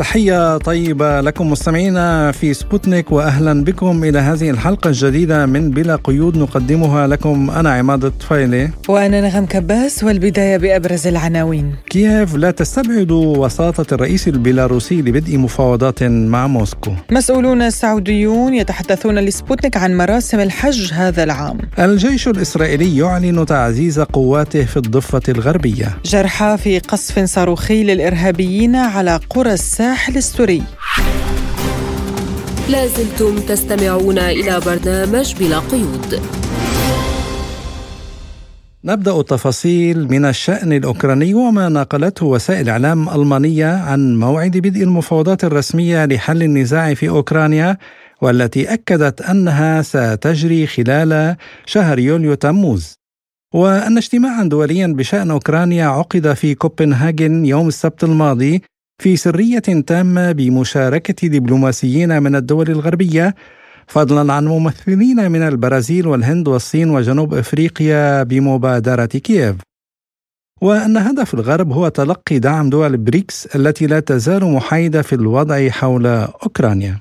تحية طيبة لكم مستمعينا في سبوتنيك وأهلا بكم إلى هذه الحلقة الجديدة من بلا قيود. نقدمها لكم أنا عماد الطفيلي وأنا نغم كباس والبداية بأبرز العناوين. كييف لا تستبعد وساطة الرئيس البيلاروسي لبدء مفاوضات مع موسكو؟ مسؤولون سعوديون يتحدثون لسبوتنيك عن مراسم الحج هذا العام. الجيش الإسرائيلي يعلن تعزيز قواته في الضفة الغربية. جرحى في قصف صاروخي للإرهابيين على قرى الساحل. الساحل السوري لازلتم تستمعون إلى برنامج بلا قيود. نبدأ التفاصيل من الشأن الأوكراني وما نقلته وسائل إعلام ألمانية عن موعد بدء المفاوضات الرسمية لحل النزاع في أوكرانيا والتي أكدت أنها ستجري خلال شهر يوليو تموز. وأن اجتماعا دوليا بشأن أوكرانيا عقد في كوبنهاجن يوم السبت الماضي في سرية تامة بمشاركة دبلوماسيين من الدول الغربية فضلا عن ممثلين من البرازيل والهند والصين وجنوب أفريقيا بمبادرة كييف. وأن هدف الغرب هو تلقي دعم دول بريكس التي لا تزال محايدة في الوضع حول أوكرانيا.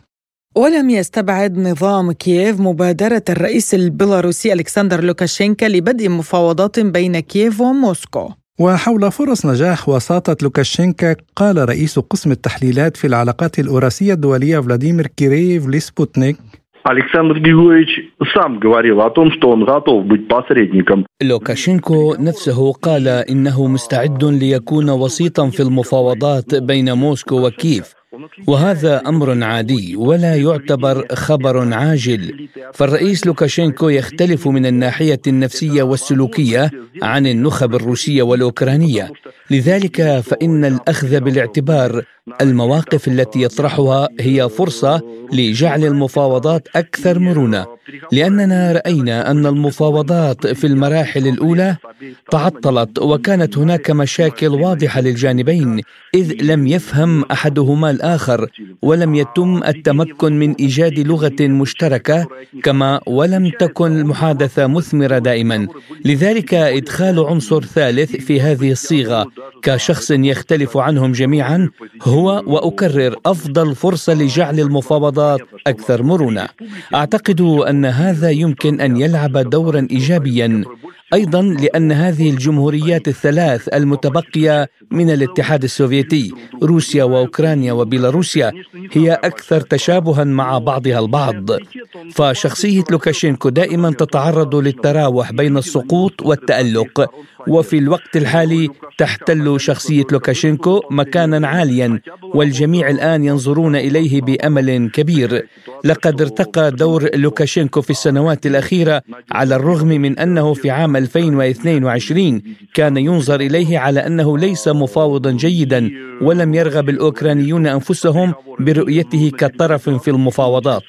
ولم يستبعد نظام كييف مبادرة الرئيس البيلاروسي ألكسندر لوكاشينكا لبدء مفاوضات بين كييف وموسكو. وحول فرص نجاح وساطة لوكاشينكا قال رئيس قسم التحليلات في العلاقات الأوراسية الدولية فلاديمير كيريف لسبوتنيك Александр Григорьевич сам говорил о том, что он готов быть посредником. لوكاشينكو نفسه قال إنه مستعد ليكون وسيطا في المفاوضات بين موسكو وكييف وهذا أمر عادي ولا يعتبر خبر عاجل. فالرئيس لوكاشينكو يختلف من الناحية النفسية والسلوكية عن النخب الروسية والأوكرانية. لذلك فإن الأخذ بالاعتبار المواقف التي يطرحها هي فرصة لجعل المفاوضات أكثر مرونة. لأننا رأينا أن المفاوضات في المراحل الأولى تعطلت وكانت هناك مشاكل واضحة للجانبين إذ لم يفهم أحدهما الآخر ولم يتم التمكن من إيجاد لغة مشتركة كما ولم تكن المحادثة مثمرة دائما. لذلك إدخال عنصر ثالث في هذه الصيغة كشخص يختلف عنهم جميعا هو وأكرر أفضل فرصة لجعل المفاوضات أكثر مرونة. أعتقد أن هذا يمكن أن يلعب دورا ايجابيا. أيضا لأن هذه الجمهوريات الثلاث المتبقية من الاتحاد السوفيتي روسيا وأوكرانيا وبيلاروسيا هي أكثر تشابها مع بعضها البعض. فشخصية لوكاشينكو دائما تتعرض للتراوح بين السقوط والتألق. وفي الوقت الحالي تحتل شخصية لوكاشينكو مكانا عاليا والجميع الآن ينظرون إليه بأمل كبير. لقد ارتقى دور لوكاشينكو في السنوات الأخيرة على الرغم من أنه في عام 2022 كان ينظر إليه على أنه ليس مفاوضا جيدا ولم يرغب الأوكرانيون أنفسهم برؤيته كطرف في المفاوضات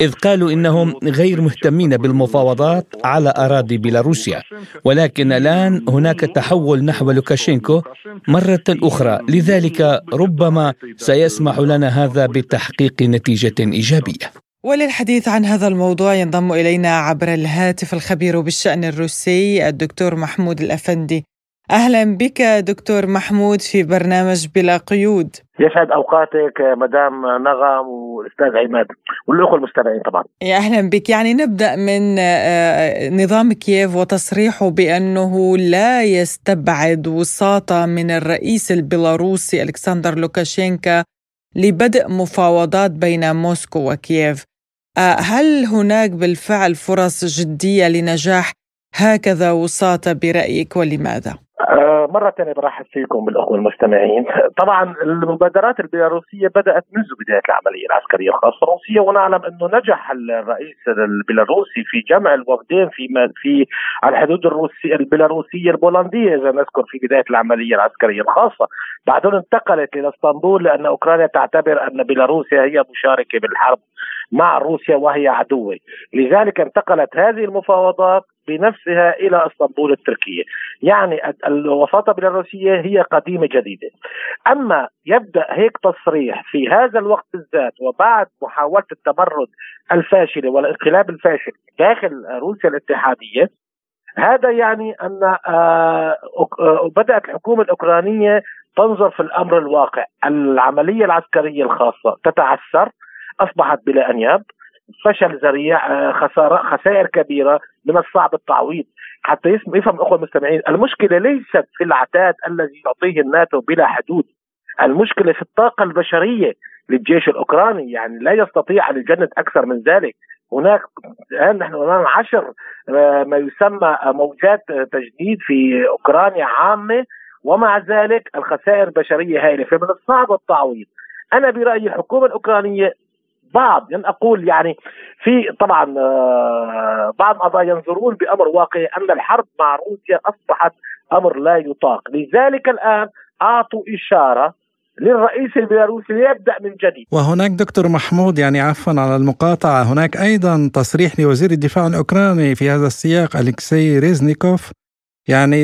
إذ قالوا إنهم غير مهتمين بالمفاوضات على أراضي بيلاروسيا. ولكن الآن هناك تحول نحو لوكاشينكو مرة أخرى. لذلك ربما سيسمح لنا هذا بتحقيق نتيجة إيجابية. وللحديث عن هذا الموضوع ينضم إلينا عبر الهاتف الخبير بالشأن الروسي الدكتور محمود الأفندي. أهلا بك دكتور محمود في برنامج بلا قيود. يسعد أوقاتك مدام نغم والأستاذ عماد والأخوة المستمعين طبعا. يا أهلا بك. يعني نبدأ من نظام كييف وتصريحه بأنه لا يستبعد وساطة من الرئيس البيلاروسي ألكسندر لوكاشينكا لبدء مفاوضات بين موسكو وكييف. هل هناك بالفعل فرص جدية لنجاح هكذا وساطه برأيك ولماذا؟ مرة ثانية برحب فيكم بالأخوة المستمعين طبعا المبادرات البيلاروسية بدأت منذ بداية العملية العسكرية الخاصة الروسية ونعلم أنه نجح الرئيس البيلاروسي في جمع الوفدين في في الحدود الروسية البيلاروسية البولندية إذا نذكر في بداية العملية العسكرية الخاصة بعدين انتقلت إلى إسطنبول لأن أوكرانيا تعتبر أن بيلاروسيا هي مشاركة بالحرب مع روسيا وهي عدوة. لذلك انتقلت هذه المفاوضات بنفسها إلى إسطنبول التركية. يعني الوساطة البيلاروسيه هي قديمة جديدة. أما يبدأ هيك تصريح في هذا الوقت بالذات وبعد محاولة التمرد الفاشلة والانقلاب الفاشل داخل روسيا الاتحادية هذا يعني أن آه، آه، بدأت الحكومة الأوكرانية تنظر في الأمر الواقع. العملية العسكرية الخاصة تتعثر أصبحت بلا أنياب. فشل ذريع آه، خسارة خسائر كبيرة من الصعب التعويض. حتى يفهم الأخوة المستمعين المشكلة ليست في العتاد الذي يعطيه الناتو بلا حدود. المشكلة في الطاقة البشرية للجيش الأوكراني يعني لا يستطيع أن يجند أكثر من ذلك. هناك الآن نحن أمام عشر آه، ما يسمى موجات تجنيد في أوكرانيا عامة ومع ذلك الخسائر البشرية هائلة. فمن الصعب التعويض أنا برأيي الحكومة الأوكرانية بعض لن أقول يعني في طبعا آه، بعض الاعضاء ينظرون بأمر واقعي أن الحرب مع روسيا أصبحت أمر لا يطاق، لذلك الآن أعطوا إشارة للرئيس البيلاروسي ليبدأ من جديد. وهناك دكتور محمود يعني عفوا على المقاطعة، هناك أيضا تصريح لوزير الدفاع الأوكراني في هذا السياق الكسي ريزنيكوف يعني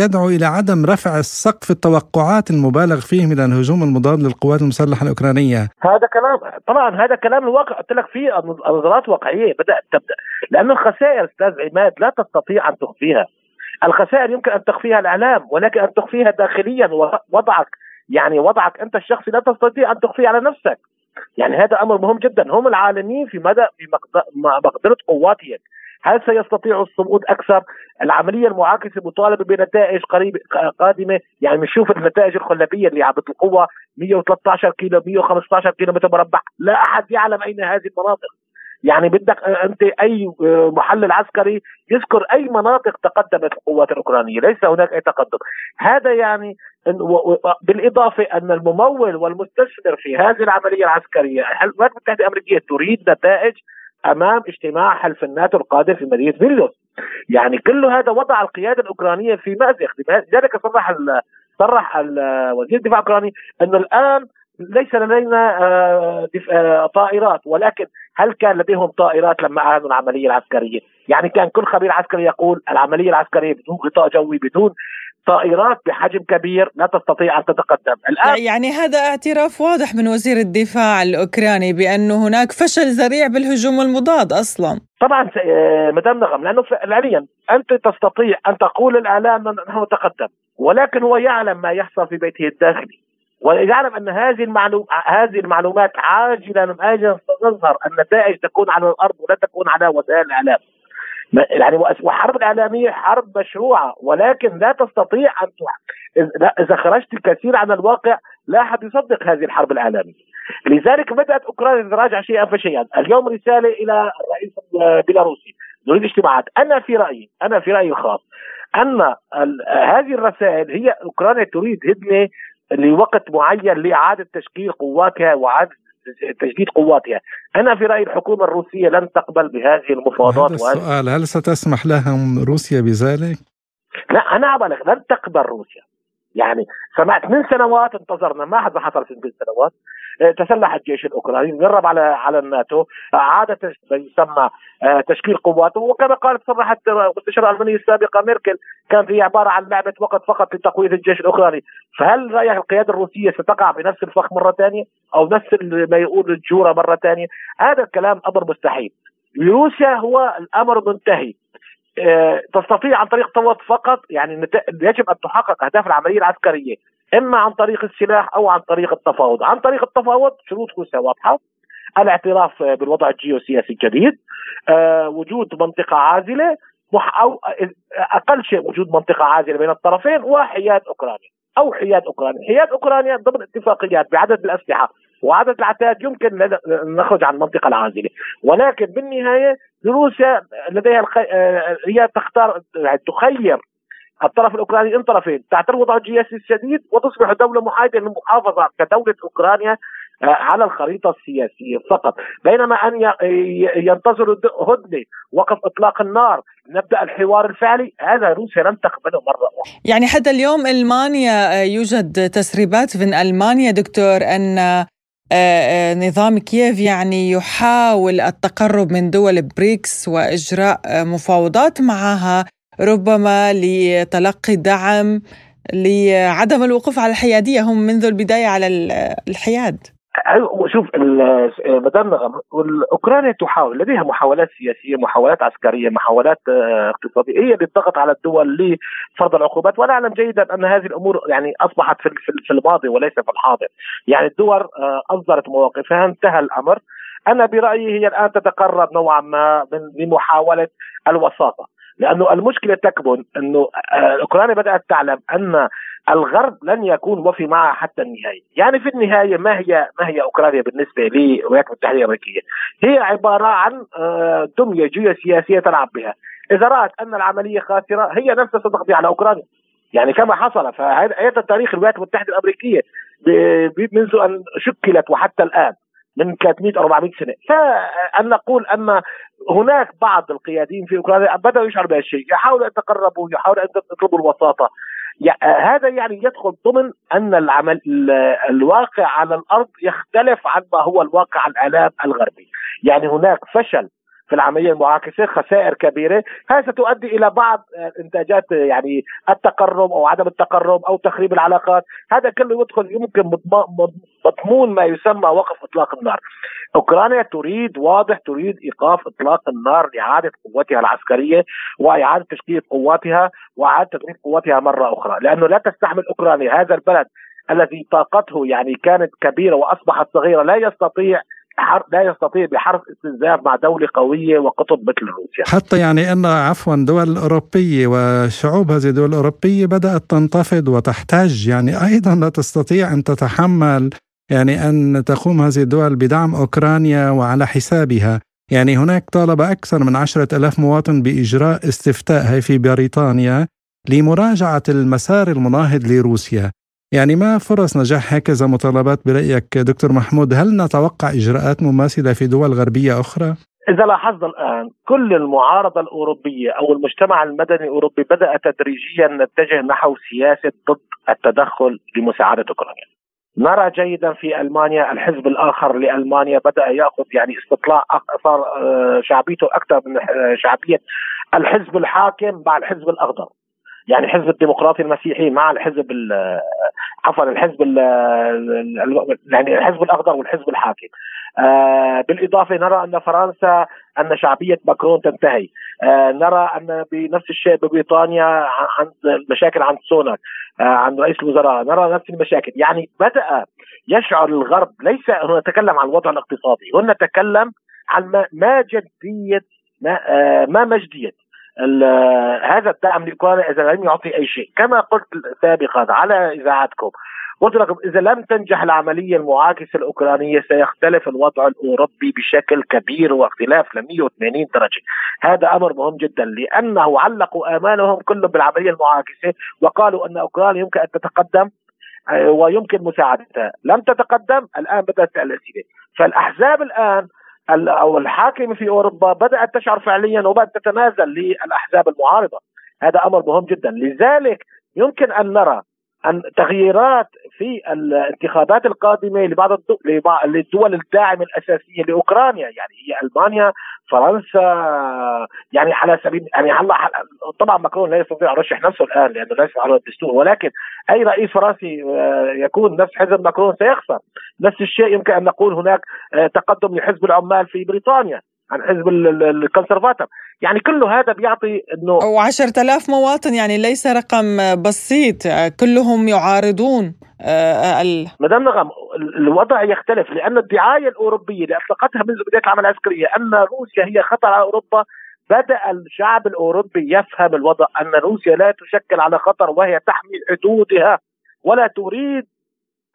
يدعو إلى عدم رفع السقف التوقعات المبالغ فيه من الهجوم المضاد للقوات المسلحة الأوكرانية. هذا كلام طبعا هذا كلام الواقع قلت لك فيه نظرات واقعية بدات تبدأ لأن الخسائر أستاذ عماد لا تستطيع أن تخفيها. الخسائر يمكن أن تخفيها الإعلام ولكن أن تخفيها داخليا وضعك يعني وضعك أنت الشخصي لا تستطيع أن تخفيه على نفسك. يعني هذا أمر مهم جدا هم العالمين في مدى في مقدرة قواتهم هل سيستطيع الصمود أكثر؟ العملية المعاكسة مطالبه بنتائج قريبه قادمة يعني بنشوف النتائج الخلابيه اللي عبت القوه 113 كيلو 115 كيلو متر مربع لا أحد يعلم أين هذه المناطق يعني بدك أنت أي محلل عسكري يذكر أي مناطق تقدمت القوات الأوكرانية، ليس هناك أي تقدم. هذا يعني بالإضافة أن الممول والمستثمر في هذه العملية العسكرية الولايات المتحدة الأمريكية تريد نتائج أمام اجتماع حلف الناتو القادم في مدينة فيليوس يعني كل هذا وضع القيادة الأوكرانية في مأزق. لذلك صرح صرح وزير الدفاع الأوكراني إنه الآن ليس لدينا آه، آه، طائرات. ولكن هل كان لديهم طائرات لما أعلنوا العملية العسكرية؟ يعني كان كل خبير عسكري يقول العملية العسكرية بدون غطاء جوي بدون طائرات بحجم كبير لا تستطيع أن تتقدم. الآن يعني هذا اعتراف واضح من وزير الدفاع الأوكراني بأنه هناك فشل ذريع بالهجوم المضاد أصلا. طبعا آه، مدام نغم لأنه فعليا أنت تستطيع أن تقول الاعلام أنه تقدم ولكن هو يعلم ما يحصل في بيته الداخلي ويعلم أن هذه المعلوم هذه المعلومات عاجلا ام اجلا ستظهر النتائج تكون على الأرض ولا تكون على وسائل الإعلام. يعني وحرب الاعلاميه حرب مشروعة ولكن لا تستطيع أن إذا خرجت كثير عن الواقع لا أحد يصدق هذه الحرب الإعلامية. لذلك بدأت أوكرانيا تتراجع شيئا فشيئا. اليوم رسالة إلى الرئيس البيلاروسي نريد اجتماعات. أنا في رأيي أنا في رأيي الخاص أن هذه الرسائل هي أوكرانيا تريد هدنة لوقت معين لإعادة تشكيل قواتها واعاده تجديد قواتها أنا في رأيي الحكومة الروسية لن تقبل بهذه المفاوضات هذا السؤال هل ستسمح لهم روسيا بذلك؟ لا أنا أبلغ لن تقبل روسيا يعني سمعت من سنوات انتظرنا ما حد حصل في من سنوات. آه، تسلح الجيش الأوكراني جرب على على الناتو. اعاد ما يسمى آه، تشكيل قواته. وكما قالت صرحت المستشاره الألمانية السابقة ميركل كانت هي عبارة عن لعبة وقت فقط لتقوية الجيش الأوكراني. فهل رأيك القيادة الروسية ستقع بنفس الفخ مرة ثانية؟ أو نفس ما يقول الجورة مرة ثانية؟ هذا الكلام أمر مستحيل. لروسيا هو الأمر منتهي. آه، تستطيع عن طريق تفاوض فقط يعني يجب أن تحقق أهداف العملية العسكرية إما عن طريق السلاح أو عن طريق التفاوض، عن طريق التفاوض شروط روسيا واضحه الاعتراف بالوضع الجيوسياسي الجديد آه، وجود منطقة عازلة أو أقل شيء وجود منطقة عازلة بين الطرفين وحياد أوكرانيا أو حياد أوكرانيا، حياد أوكرانيا ضمن اتفاقيات بعدد الأسلحة وعدد العتاد يمكن نخرج عن المنطقة العازلة، ولكن بالنهاية روسيا لديها الخي... آه، هي تختار يعني تخير الطرف الأوكراني إن طرفين. تحت الوضع السياسي الشديد وتصبح دولة محايدة للمحافظة كدولة أوكرانيا آه، على الخريطة السياسية فقط. بينما أن ينتظروا هدنة وقف إطلاق النار نبدأ الحوار الفعلي. هذا روسيا لن تقبله مرة أخرى. يعني حتى اليوم ألمانيا آه، يوجد تسريبات من ألمانيا دكتور أن نظام كييف يعني يحاول التقرب من دول بريكس وإجراء مفاوضات معها ربما لتلقي دعم لعدم الوقوف على الحيادية. هم منذ البداية على الحياد. شوف مدام نغم اوكرانيا تحاول لديها محاولات سياسية محاولات عسكرية محاولات آه، اقتصادية هي للضغط على الدول لفرض العقوبات. وأنا أعلم جيدا أن هذه الأمور يعني أصبحت في الماضي وليس في الحاضر. يعني الدول آه، أصدرت مواقفها انتهى الأمر. أنا برأيي هي الآن تتقرب نوعا ما من الوساطة. لأنه المشكلة تكمن إنه آه، اوكرانيا بدأت تعلم أن الغرب لن يكون وفي معها حتى النهاية، يعني في النهاية ما هي ما هي أوكرانيا بالنسبة للولايات المتحده الأمريكية؟ هي عبارة عن آه، دمية جيوسياسيه تلعب بها، إذا رأت أن العملية خاسرة هي نفسها ستقضي على أوكرانيا. يعني كما حصل فهذا تاريخ الولايات المتحدة الأمريكية منذ أن شكلت وحتى الآن من 300 400 سنة. فأن نقول أن هناك بعض القياديين في أوكرانيا بدأوا يشعروا بهذا الشيء يحاولوا أن يتقربوا يحاولوا أن يطلبوا الوساطة. هذا يعني يدخل ضمن أن العمل الواقع على الأرض يختلف عن ما هو الواقع الاعلام الغربي. يعني هناك فشل في العملية المعاكسة خسائر كبيرة. هذا ستؤدي إلى بعض إنتاجات يعني التقرب أو عدم التقرب أو تخريب العلاقات. هذا كله يدخل يمكن مضمون ما يسمى وقف إطلاق النار. أوكرانيا تريد واضح تريد إيقاف إطلاق النار لإعادة قوتها العسكرية وإعادة تشكيل قواتها وإعادة تدريب قواتها مرة أخرى. لأنه لا تستحمل أوكرانيا هذا البلد الذي طاقته يعني كانت كبيرة وأصبحت صغيرة لا يستطيع لا يستطيع بحرف استنزاف مع دولة قوية وقطب مثل روسيا. حتى يعني أن عفوا دول أوروبية وشعوب هذه الدول الأوروبية بدأت تنتفض وتحتاج يعني أيضا لا تستطيع أن تتحمل يعني أن تقوم هذه الدول بدعم أوكرانيا وعلى حسابها. يعني هناك طالب أكثر من عشرة ألاف مواطن بإجراء استفتاء هي في بريطانيا لمراجعة المسار المناهض لروسيا. يعني ما فرص نجاح هكذا مطالبات برأيك دكتور محمود؟ هل نتوقع إجراءات مماثلة في دول غربية أخرى؟ إذا لاحظنا الآن كل المعارضة الأوروبية أو المجتمع المدني الأوروبي بدأ تدريجيا نتجه نحو سياسة ضد التدخل لمساعدة أوكرانيا. نرى جيدا في ألمانيا الحزب الآخر لألمانيا بدأ يأخذ يعني استطلاع صار آه، شعبيته أكثر من آه، شعبية الحزب الحاكم مع الحزب الأخضر. يعني الحزب الديمقراطي المسيحي مع الحزب عفوا الحزب يعني الحزب الأخضر والحزب الحاكم. آه بالإضافة نرى أن فرنسا أن شعبية ماكرون تنتهي. آه نرى أن بنفس الشيء ببريطانيا عند المشاكل عند سوناك آه عند رئيس الوزراء. نرى نفس المشاكل. يعني بدأ يشعر الغرب ليس هنا نتكلم عن الوضع الاقتصادي هنا نتكلم عن ما جديه ما, ما مجدية. هذا الدعم لاوكرانيا إذا لم يعطي أي شيء. كما قلت سابقا على إذاعتكم قلت لكم إذا لم تنجح العملية المعاكسة الأوكرانية سيختلف الوضع الأوروبي بشكل كبير واختلاف ل 180 درجة، هذا أمر مهم جدا لأنه علقوا آمالهم كلهم بالعملية المعاكسة وقالوا أن أوكرانيا يمكن أن تتقدم آه، ويمكن مساعدتها، لم تتقدم الآن بدأت الاسئله، فالأحزاب الآن أو الحاكمه في أوروبا بدأت تشعر فعليا وبدأت تتنازل للأحزاب المعارضة. هذا أمر مهم جدا. لذلك يمكن أن نرى أن تغييرات في الانتخابات القادمة لبعض الدول الداعمة الأساسية لأوكرانيا. يعني هي ألمانيا فرنسا يعني على سبيل يعني هلأ طبعا ماكرون لا يستطيع يرشح نفسه الآن لأنه ليس على الدستور ولكن أي رئيس فرنسي آه، يكون نفس حزب ماكرون سيخسر. نفس الشيء يمكن أن نقول هناك آه، تقدم لحزب العمال في بريطانيا عن حزب ال conservative يعني كله هذا بيعطي إنه و10000 مواطن يعني ليس رقم بسيط كلهم يعارضون آه، ال... مدام نغم الوضع يختلف لأن الدعاية الأوروبية اللي أطلقتها منذ بداية العملية العسكرية أن روسيا هي خطر على أوروبا بدأ الشعب الأوروبي يفهم الوضع أن روسيا لا تشكل على خطر وهي تحمي حدودها ولا تريد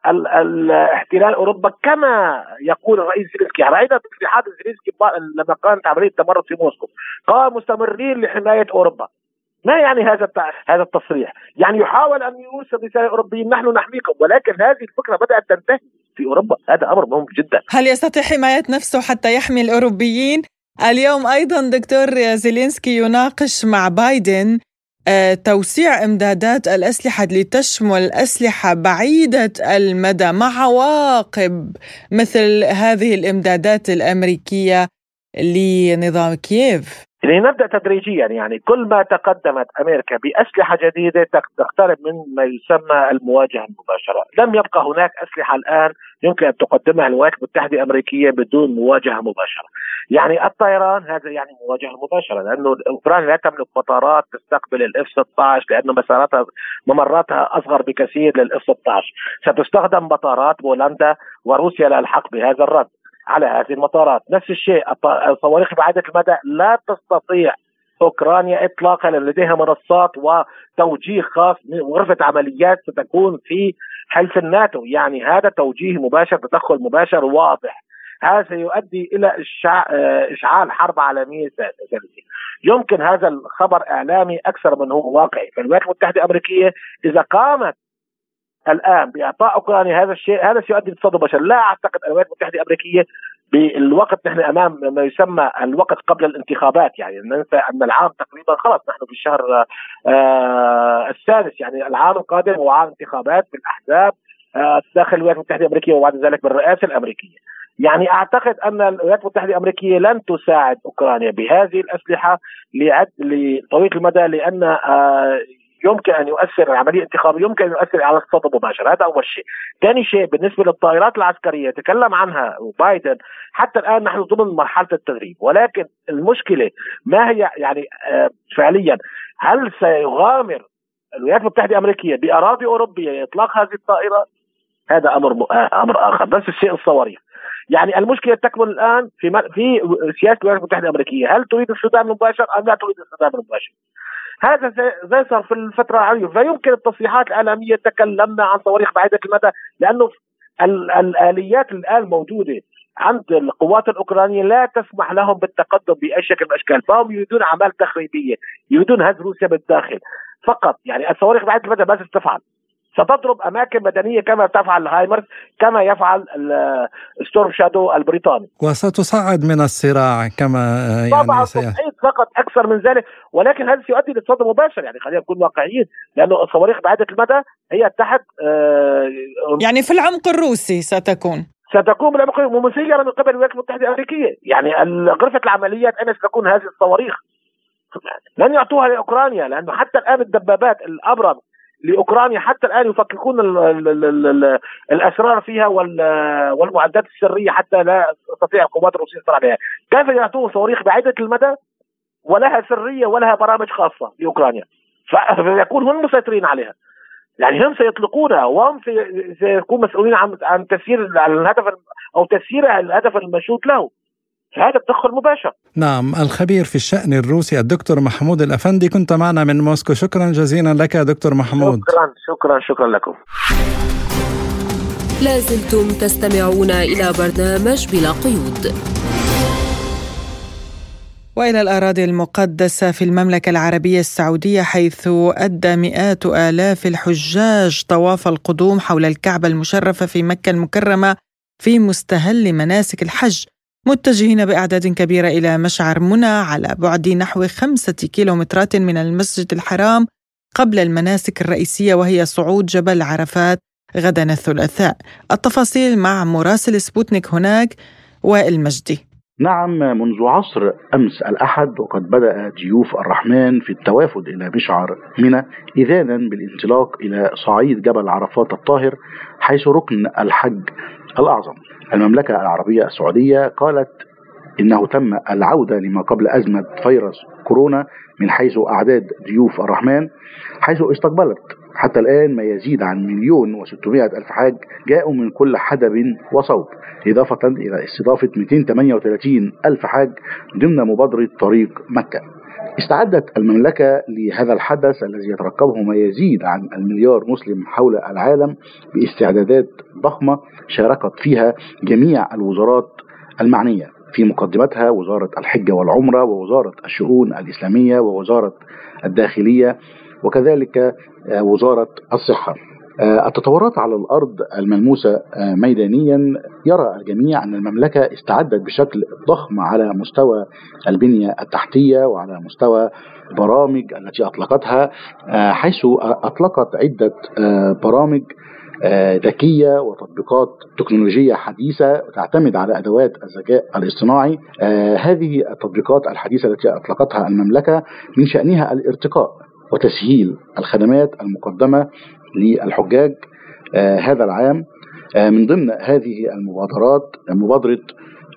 الاحتلال أوروبا كما يقول الرئيس زيلينسكي. راينا تصريحات زيلينسكي لما كانت عمليه تمرد في موسكو؟ قال مستمرين لحماية أوروبا. ما يعني هذا هذا التصريح؟ يعني يحاول أن يوصل رسالة أوروبيين نحن نحميكم ولكن هذه الفكرة بدأت تنتهي في أوروبا. هذا أمر مهم جدا. هل يستطيع حماية نفسه حتى يحمي الأوروبيين؟ اليوم أيضا دكتور زيلينسكي يناقش مع بايدن توسيع إمدادات الأسلحة لتشمل أسلحة بعيدة المدى مع عواقب مثل هذه الإمدادات الأمريكية لنظام كييف. لنبدأ تدريجيا يعني كل ما تقدمت أمريكا بأسلحة جديدة تقترب من ما يسمى المواجهة المباشرة، لم يبقى هناك أسلحة الآن يمكن أن تقدمها الولايات المتحده الامريكيه بدون مواجهة مباشرة. يعني الطيران هذا يعني مواجهة مباشرة لأنه اوكرانيا لا تملك مطارات تستقبل الإف 16 لأنه مساراتها ممراتها أصغر بكثير للإف 16 ستستخدم مطارات بولندا وروسيا للحق بهذا الرد. على هذه المطارات. نفس الشيء الصواريخ بعيدة المدى لا تستطيع أوكرانيا اطلاقا لديها منصات وتوجيه خاص غرفة عمليات ستكون في حلف الناتو. يعني هذا توجيه مباشر تدخل مباشر واضح. هذا سيؤدي إلى إشعال حرب عالمية ثالثه يمكن هذا الخبر إعلامي أكثر من هو واقعي. فالولايات المتحدة الأمريكية إذا قامت الآن باعطاء اوكرانيا هذا الشيء هذا سيؤدي لصدمه بشر لا أعتقد الولايات المتحدة الأمريكية بالوقت نحن أمام ما يسمى الوقت قبل الانتخابات يعني ننسى أن العام تقريبا خلص نحن في الشهر آه السادس يعني العام القادم هو عام انتخابات بالأحزاب آه داخل الولايات المتحدة الأمريكية وبعد ذلك بالرئاسة الأمريكية. يعني أعتقد أن الولايات المتحدة الأمريكية لن تساعد أوكرانيا بهذه الأسلحة لعد لطويل المدى لأن آه يمكن أن يؤثر العملية الانتخابيه يمكن أن يؤثر على الاقتصاد المباشر هذا أول شيء. ثاني شيء بالنسبة للطائرات العسكرية تكلم عنها بايدن حتى الآن نحن ضمن مرحلة التدريب. ولكن المشكلة ما هي يعني آه، فعليا هل سيغامر الولايات المتحدة الأمريكية بأراضي أوروبية اطلاق هذه الطائرات هذا أمر آه، أمر آخر. بس الشيء الصواريخ. يعني المشكلة تكمن الآن في في سياسة الولايات المتحدة الأمريكية. هل تريد الصدام المباشر أم لا تريد الصدام المباشر؟ هذا زي صار في الفترة العالية فيمكن التصريحات الإعلامية تكلمنا عن صواريخ بعيدة المدى لأنه الآليات الآن موجودة عند القوات الأوكرانية لا تسمح لهم بالتقدم بأي شكل من الأشكال. فهم يريدون أعمال تخريبية يريدون هز روسيا بالداخل. فقط يعني الصواريخ بعيدة المدى ماذا تفعل ستضرب أماكن مدنية كما تفعل هايمرز كما يفعل ستورم شادو البريطاني. وستصعد من الصراع كما يعني طبعا تصعيد فقط أكثر من ذلك ولكن هذا سيؤدي لصدمه مباشر. يعني خلينا نكون واقعيين لأنه الصواريخ بعيده المدى هي تحت آه يعني في العمق الروسي ستكون. ستكون بالعمق ومسيره من قبل الولايات المتحدة الأمريكية. يعني غرفة العمليات اين ستكون هذه الصواريخ. لن يعطوها لأوكرانيا لأنه حتى الآن الدبابات الأبرم لأوكرانيا حتى الآن يفككون الأسرار فيها والمعدات السرية حتى لا تستطيع القوات الروسية السيطره عليها، كيف يعطوه صواريخ بعيدة المدى ولها سرية ولها برامج خاصة لأوكرانيا فيكون هم مسيطرين عليها. يعني هم سيطلقونها وهم سيكونوا مسؤولين عن عن تسيير الهدف أو تسيير الهدف المشروط له. هذا تدخل مباشر نعم الخبير في الشأن الروسي الدكتور محمود الأفندي. كنت معنا من موسكو. شكرا جزيلا لك دكتور محمود. شكرا شكرا شكرا لكم. لازلتم تستمعون إلى برنامج بلا قيود. وإلى الأراضي المقدسة في المملكة العربية السعودية حيث أدى مئات آلاف الحجاج طواف القدوم حول الكعبة المشرفة في مكة المكرمة في مستهل مناسك الحج. متجهين بأعداد كبيرة إلى مشعر منى على بعد نحو خمسة كيلومترات من المسجد الحرام قبل المناسك الرئيسية وهي صعود جبل عرفات غدا الثلاثاء. التفاصيل مع مراسل سبوتنيك هناك وائل مجدي نعم منذ عصر أمس الأحد وقد بدأ ضيوف الرحمن في التوافد إلى مشعر منى إذانا بالانطلاق إلى صعيد جبل عرفات الطاهر حيث ركن الحج الأعظم. المملكة العربية السعودية قالت إنه تم العودة لما قبل أزمة فيروس كورونا من حيث أعداد ضيوف الرحمن حيث استقبلت حتى الآن ما يزيد عن مليون وستمائة ألف حاج جاءوا من كل حدب وصوب إضافة إلى استضافة 238 ألف حاج ضمن مبادرة طريق مكة. استعدت المملكة لهذا الحدث الذي يترقبه ما يزيد عن المليار مسلم حول العالم باستعدادات ضخمة شاركت فيها جميع الوزارات المعنية في مقدمتها وزارة الحجة والعمرة ووزارة الشؤون الإسلامية ووزارة الداخلية وكذلك آه، وزارة الصحة. آه، التطورات على الأرض الملموسة آه، ميدانيا يرى الجميع أن المملكة استعدت بشكل ضخم على مستوى البنية التحتية وعلى مستوى البرامج التي أطلقتها حيث أطلقت عدة برامج ذكية وتطبيقات تكنولوجية حديثة تعتمد على أدوات الذكاء الاصطناعي. هذه التطبيقات الحديثة التي أطلقتها المملكة من شأنها الارتقاء. وتسهيل الخدمات المقدمة للحجاج هذا العام من ضمن هذه المبادرات مبادرة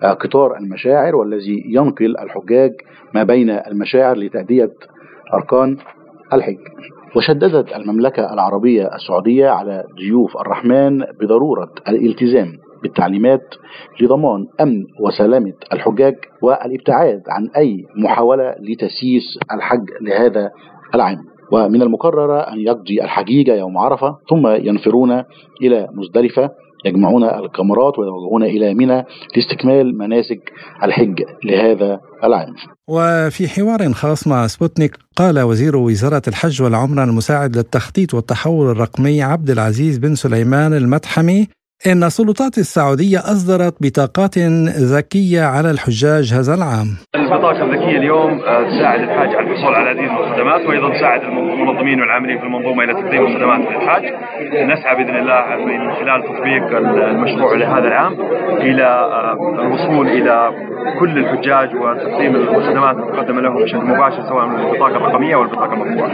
قطار المشاعر والذي ينقل الحجاج ما بين المشاعر لتأدية أركان الحج. وشددت المملكة العربية السعودية على ضيوف الرحمن بضرورة الالتزام بالتعليمات لضمان أمن وسلامة الحجاج والابتعاد عن أي محاولة لتسييس الحج لهذا العام. ومن المقرر أن يقضي الحجيج يوم عرفة ثم ينفرون إلى مزدلفة يجمعون الكاميرات ويوجهون إلى منى لاستكمال مناسك الحج لهذا العام. وفي حوار خاص مع سبوتنيك قال وزير وزارة الحج والعمرة المساعد للتخطيط والتحول الرقمي عبد العزيز بن سليمان المدحمي إن السلطات السعودية أصدرت بطاقات ذكية على الحجاج هذا العام. البطاقة الذكية اليوم آه، تساعد الحاج على الحصول على من الخدمات وأيضا تساعد المنظمين والعاملين في المنظومة إلى تقديم الخدمات للحاج. نسعى بإذن الله من خلال تطبيق المشروع لهذا العام إلى آه، الوصول إلى كل الحجاج وتقديم الخدمات المقدمة لهم بشكل مباشر سواء من البطاقة الرقمية أو البطاقة المطبوعة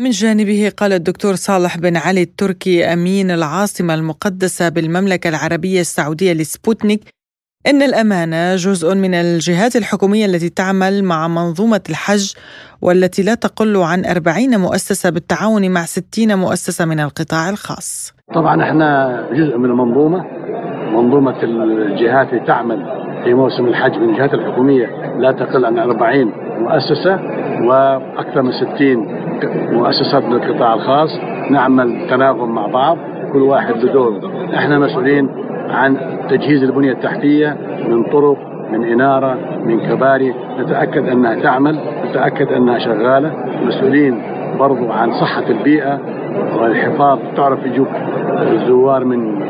من جانبه قال الدكتور صالح بن علي التركي أمين العاصمة المقدسة بالمملكة العربية السعودية لسبوتنيك إن الأمانة جزء من الجهات الحكومية التي تعمل مع منظومة الحج والتي لا تقل عن 40 مؤسسة بالتعاون مع 60 مؤسسة من القطاع الخاص. طبعا إحنا جزء من المنظومة منظومة الجهات اللي تعمل في موسم الحج من الجهات الحكومية لا تقل عن 40 مؤسسة وأكثر من 60 مؤسسات من القطاع الخاص نعمل تناغم مع بعض كل واحد بدور إحنا مسؤولين عن تجهيز البنية التحتية من طرق من إنارة من كباري. نتأكد أنها تعمل نتأكد أنها شغالة. مسؤولين برضو عن صحة البيئة والحفاظ تعرف يجوك الزوار من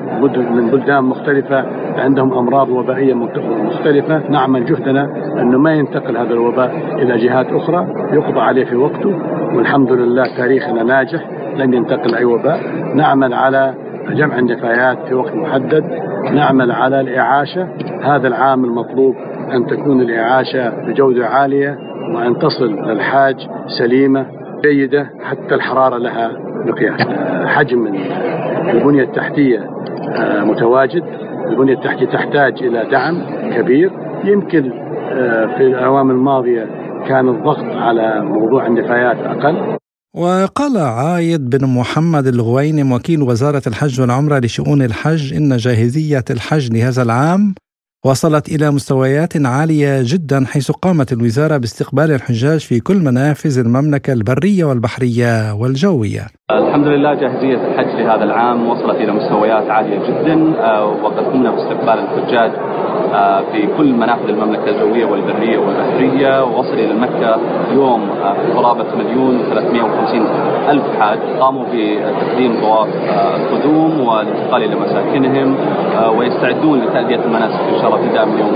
من بلدان مختلفة عندهم أمراض وبائية مختلفة. نعمل جهدنا أنه ما ينتقل هذا الوباء إلى جهات أخرى يقضى عليه في وقته والحمد لله تاريخنا ناجح لم ينتقل أي وباء. نعمل على جمع النفايات في وقت محدد. نعمل على الإعاشة. هذا العام المطلوب أن تكون الإعاشة بجودة عالية وأن تصل للحاج سليمة جيدة حتى الحرارة لها مقياس. حجم البنية التحتية آه، متواجد. البنية التحتية تحتاج إلى دعم كبير. يمكن آه، في الاعوام الماضية كان الضغط على موضوع النفايات أقل. وقال عايد بن محمد الغوينم وكيل وزارة الحج والعمرة لشؤون الحج إن جاهزية الحج لهذا العام وصلت إلى مستويات عالية جدا حيث قامت الوزارة باستقبال الحجاج في كل منافذ المملكة البرية والبحرية والجوية. الحمد لله جاهزية الحج لهذا العام وصلت إلى مستويات عالية جدا آه، وقد قمنا باستقبال الحجاج. في كل منافذ المملكة الجوية والبرية والبحرية ووصل إلى مكة اليوم آه، قرابة مليون و350 ألف حاج. قاموا بتقديم طواف القدوم والانتقال إلى مساكنهم ويستعدون لتأدية المناسك إن شاء الله ابتداء من يوم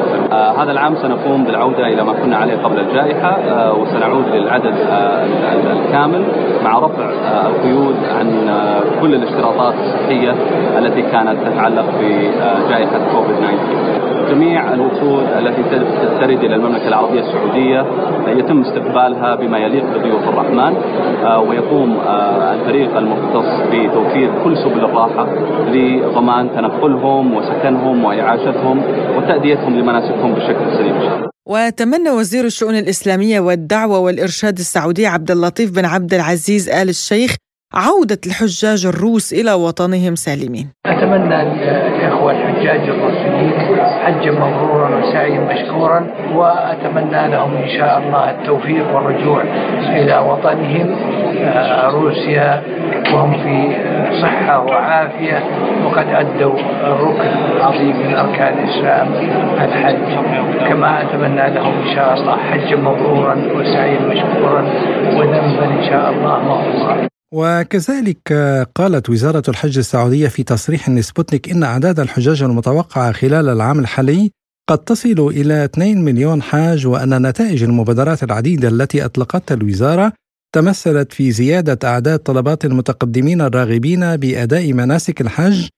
هذا العام سنقوم بالعودة إلى ما كنا عليه قبل الجائحة وسنعود للعدد الكامل مع رفع القيود عن كل الاشتراطات الصحية التي كانت تتعلق بجائحة كوفيد 19 جميع الوفود التي ترد إلى المملكة العربية السعودية يتم استقبالها بما يليق بضيوف الرحمن ويقوم الفريق المختص بتوفير كل سبل الراحة لضمان تنقلهم وسكنهم وإعاشتهم وتأديتهم لمناسكهم بشكل سليم. وتمنى وزير الشؤون الإسلامية والدعوة والإرشاد السعودي عبد اللطيف بن عبد العزيز آل الشيخ عودة الحجاج الروس إلى وطنهم سالمين. أتمنى الإخوة الحجاج الروسيين حجا مبرورا وسعيا مشكورا وأتمنى لهم إن شاء الله التوفيق والرجوع إلى وطنهم آه، روسيا وهم في صحة وعافية وقد أدوا الركن العظيم من أركان الإسلام الحج. كما أتمنى لهم إن شاء الله حجا مبرورا وسعيا مشكورا وذنبا إن شاء الله مغفورا. وكذلك قالت وزارة الحج السعودية في تصريح لسبوتنيك إن أعداد الحجاج المتوقعة خلال العام الحالي قد تصل إلى 2 مليون حاج وأن نتائج المبادرات العديدة التي أطلقتها الوزارة تمثلت في زيادة أعداد طلبات المتقدمين الراغبين بأداء مناسك الحج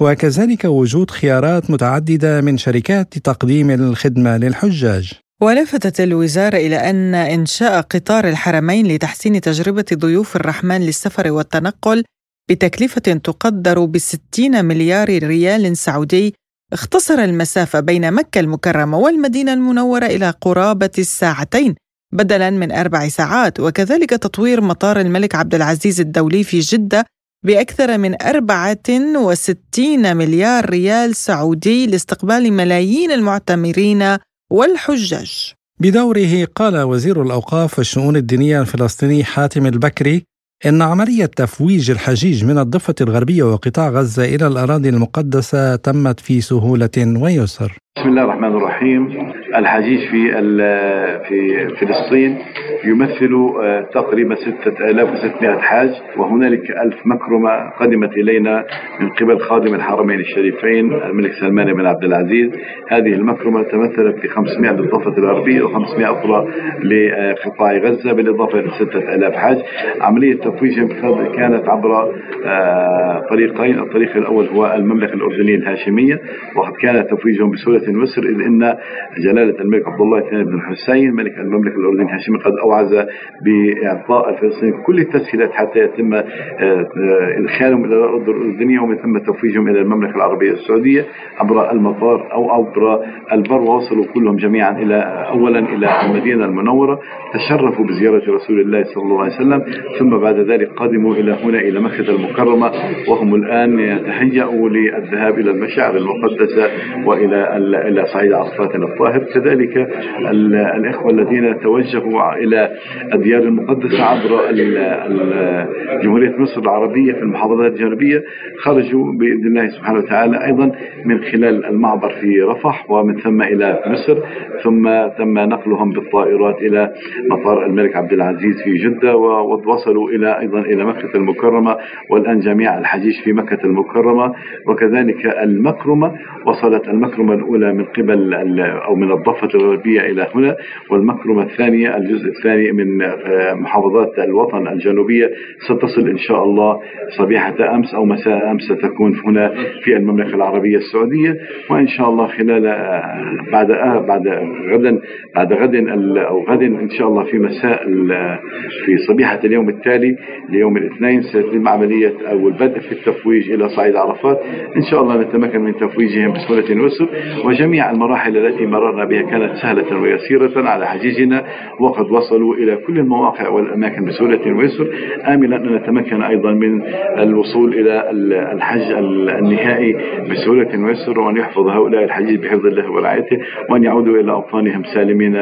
وكذلك وجود خيارات متعددة من شركات تقديم الخدمة للحجاج. ولفتت الوزارة إلى أن إنشاء قطار الحرمين لتحسين تجربة ضيوف الرحمن للسفر والتنقل بتكلفة تقدر بستين مليار ريال سعودي. اختصر المسافة بين مكة المكرمة والمدينة المنورة إلى قرابة الساعتين بدلا من أربع ساعات وكذلك تطوير مطار الملك عبد العزيز الدولي في جدة بأكثر من 64 مليار ريال سعودي لاستقبال ملايين المعتمرين والحجاج. بدوره قال وزير الأوقاف والشؤون الدينية الفلسطيني حاتم البكري إن عملية تفويج الحجيج من الضفة الغربية وقطاع غزة إلى الأراضي المقدسة تمت في سهولة ويسر. بسم الله الرحمن الرحيم. الحجيج في في فلسطين يمثل آه، تقريبا 6600 حاج وهنالك ألف مكرمة قدمت إلينا من قبل خادم الحرمين الشريفين الملك سلمان بن عبد العزيز. هذه المكرمة تمثلت في 500 للضفة الغربية و500 أخرى لقطاع غزة بالإضافة إلى 6000 حاج. عملية تفويجهم كانت عبر آه، طريقين. الطريق الأول هو المملكة الأردنية الهاشمية وقد كان تفويجهم بسهولة مصر إذ إن جلالة الملك عبد الله الثاني بن الحسين ملك المملكة الأردنية الهاشمية قد أوعز بإعطاء الفلسطينيين كل التسهيلات حتى يتم آه، آه، إدخالهم إلى الأرض الأردنية ومن ثم تفويجهم إلى المملكة العربية السعودية عبر المطار أو عبر البر ووصلوا كلهم جميعا إلى أولا إلى المدينة المنورة تشرفوا بزيارة رسول الله صلى الله عليه وسلم ثم بعد ذلك قدموا إلى هنا إلى مكة المكرمة وهم الآن يتهيأوا للذهاب إلى المشاعر المقدسة وإلى إلى صعيد عرفات الطاهر كذلك الإخوة الذين توجهوا إلى الديار المقدسة عبر جمهورية مصر العربية في المحافظات الجنوبية خرجوا بإذن الله سبحانه وتعالى أيضا من خلال المعبر في رفح ومن ثم إلى مصر ثم تم نقلهم بالطائرات إلى مطار الملك عبد العزيز في جدة ووصلوا إلى أيضا إلى مكة المكرمة والآن جميع الحجيج في مكة المكرمة. وكذلك المكرمة وصلت المكرمة الأولى من قبل أو من الضفة الغربية إلى هنا والمكرمة الثانية الجزء الثاني من آه، محافظات الوطن الجنوبية. ستصل إن شاء الله صبيحة أمس أو مساء أمس ستكون هنا في المملكة العربية السعودية. وإن شاء الله خلال آه، بعد آه، بعد غدا بعد غد أو غد إن شاء الله في مساء في صبيحة اليوم التالي ليوم الاثنين سيتم عملية أو البدء في التفويج إلى صعيد عرفات. إن شاء الله نتمكن من تفويجهم بسهولة ويسر وجميع المراحل التي مررنا بها كانت سهلة ويسيرة على حجيجنا وقد وصلوا إلى كل المواقع والأماكن بسهولة ويسر. آملا أن نتمكن أيضا من الوصول إلى الحج النهائي بسهولة ويسر وأن يحفظ هؤلاء الحجيج بحفظ الله ورعايته وأن يعودوا إلى أوطانهم سالمين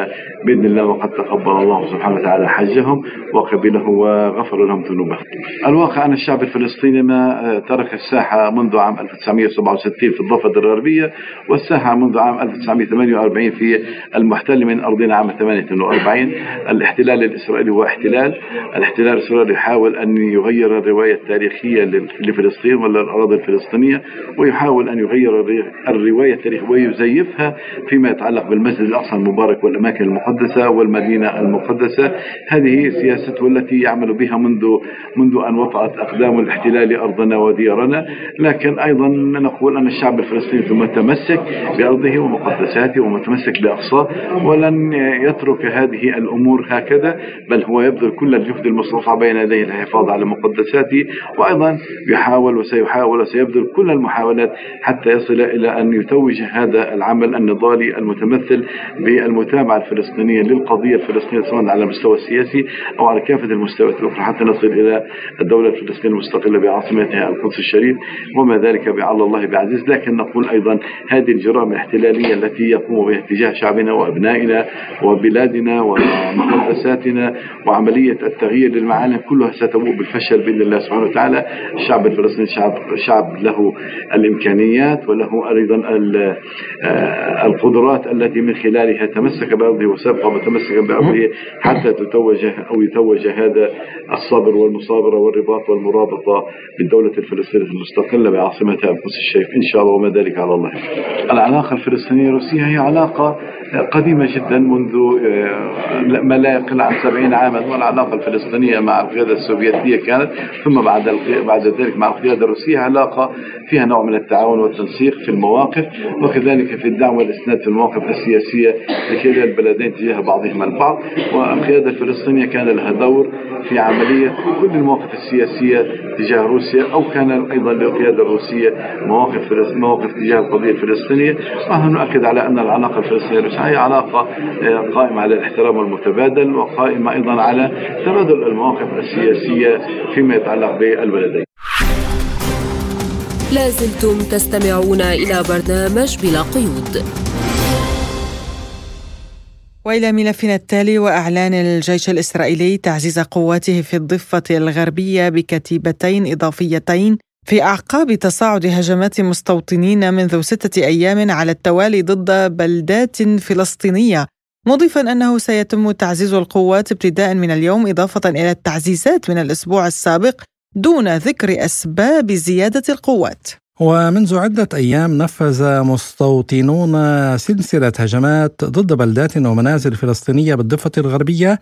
بإذن الله وقد تقبل الله سبحانه وتعالى حجهم وقبله وغفر لهم ذنوبهم الواقع أن الشعب الفلسطيني ما ترك الساحة منذ عام 1967 في الضفة الغربية والساحة منذ عام 1948 في المحتل من أرضنا عام 48 الاحتلال الإسرائيلي هو احتلال. الاحتلال الإسرائيلي يحاول أن يغير الرواية التاريخية لفلسطين ولا الأراضي الفلسطينية ويحاول أن يغير الرواية التاريخية ويزيفها فيما يتعلق بالمسجد الأقصى المبارك والأماكن المقدسة والمدينة المقدسة. هذه سياسته التي يعمل بها منذ منذ أن وطأت أقدام الاحتلال أرضنا وديارنا. لكن أيضا نقول أن الشعب الفلسطيني ثم تمسك بأرضه ومقدساته ومتمسك بأقصاه ولن يترك هذه الأمور هكذا بل هو يبذل كل الجهد المستطاع بين يديه للحفاظ على مقدساته وأيضا يحاول وسيحاول وسيبذل كل المحاولات حتى يصل إلى أن يتوج هذا العمل النضالي المتمثل بالمتابعة الفلسطينية للقضية الفلسطينية سواء على المستوى السياسي أو على كافة المستويات الأخرى حتى نصل إلى الدولة الفلسطينية المستقلة بعاصمتها القدس الشريف وما ذلك بعلى الله بعزيز. لكن نقول أيضا هذه الجرائم الاحتلالية التي يقوم بها اتجاه شعبنا وأبنائنا وبلادنا ومقدساتنا وعملية التغيير للمعالم كلها ستبوء بالفشل بإذن الله سبحانه وتعالى. الشعب الفلسطيني شعب, شعب له الإمكانيات وله أيضا آه، القدرات التي من خلالها تمسك بأرضه وسبق وتمسك بأرضه حتى تتوج أو يتوج هذا الصبر والمصابرة والرباط والمرابطة بالدولة الفلسطينية المستقلة بعاصمتها القدس الشريف إن شاء الله وما ذلك على الله. العلاقة الفلسطينية الروسية هي علاقة قديمة جدا منذ ما لا يقل عن 70 عاما والعلاقة الفلسطينية مع القيادة السوفيتية كانت. ثم بعد بعد ذلك مع القيادة الروسية علاقة فيها نوع من التعاون والتنسيق في المواقف وكذلك في الدعم والإسناد في المواقف السياسية لكلا البلدين تجاه بعضهما البعض. والقيادة الفلسطينية كان لها دور في عملية كل المواقف السياسية تجاه روسيا أو كان أيضا للقيادة الروسية مواقف مواقف تجاه القضية الفلسطينية. ونحن نؤكد على أن العلاقة الفلسطينية هي علاقة آه، قائمة على الاحترام المتبادل وقائمة أيضا على تبادل المواقف السياسية فيما يتعلق بالبلدين. لازلتم تستمعون إلى برنامج بلا قيود. وإلى ملفنا التالي وإعلان الجيش الإسرائيلي تعزيز قواته في الضفة الغربية بكتيبتين إضافيتين في أعقاب تصاعد هجمات مستوطنين منذ ستة أيام على التوالي ضد بلدات فلسطينية مضيفا أنه سيتم تعزيز القوات ابتداء من اليوم إضافة إلى التعزيزات من الأسبوع السابق دون ذكر أسباب زيادة القوات. ومنذ عدة أيام نفذ مستوطنون سلسلة هجمات ضد بلدات ومنازل فلسطينية بالضفة الغربية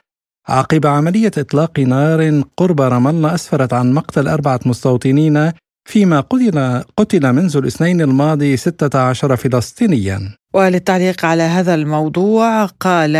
عقب عملية إطلاق نار قرب رام الله أسفرت عن مقتل أربعة مستوطنين فيما قتل قتل منذ الاثنين الماضي 16 فلسطينيا. وللتعليق على هذا الموضوع قال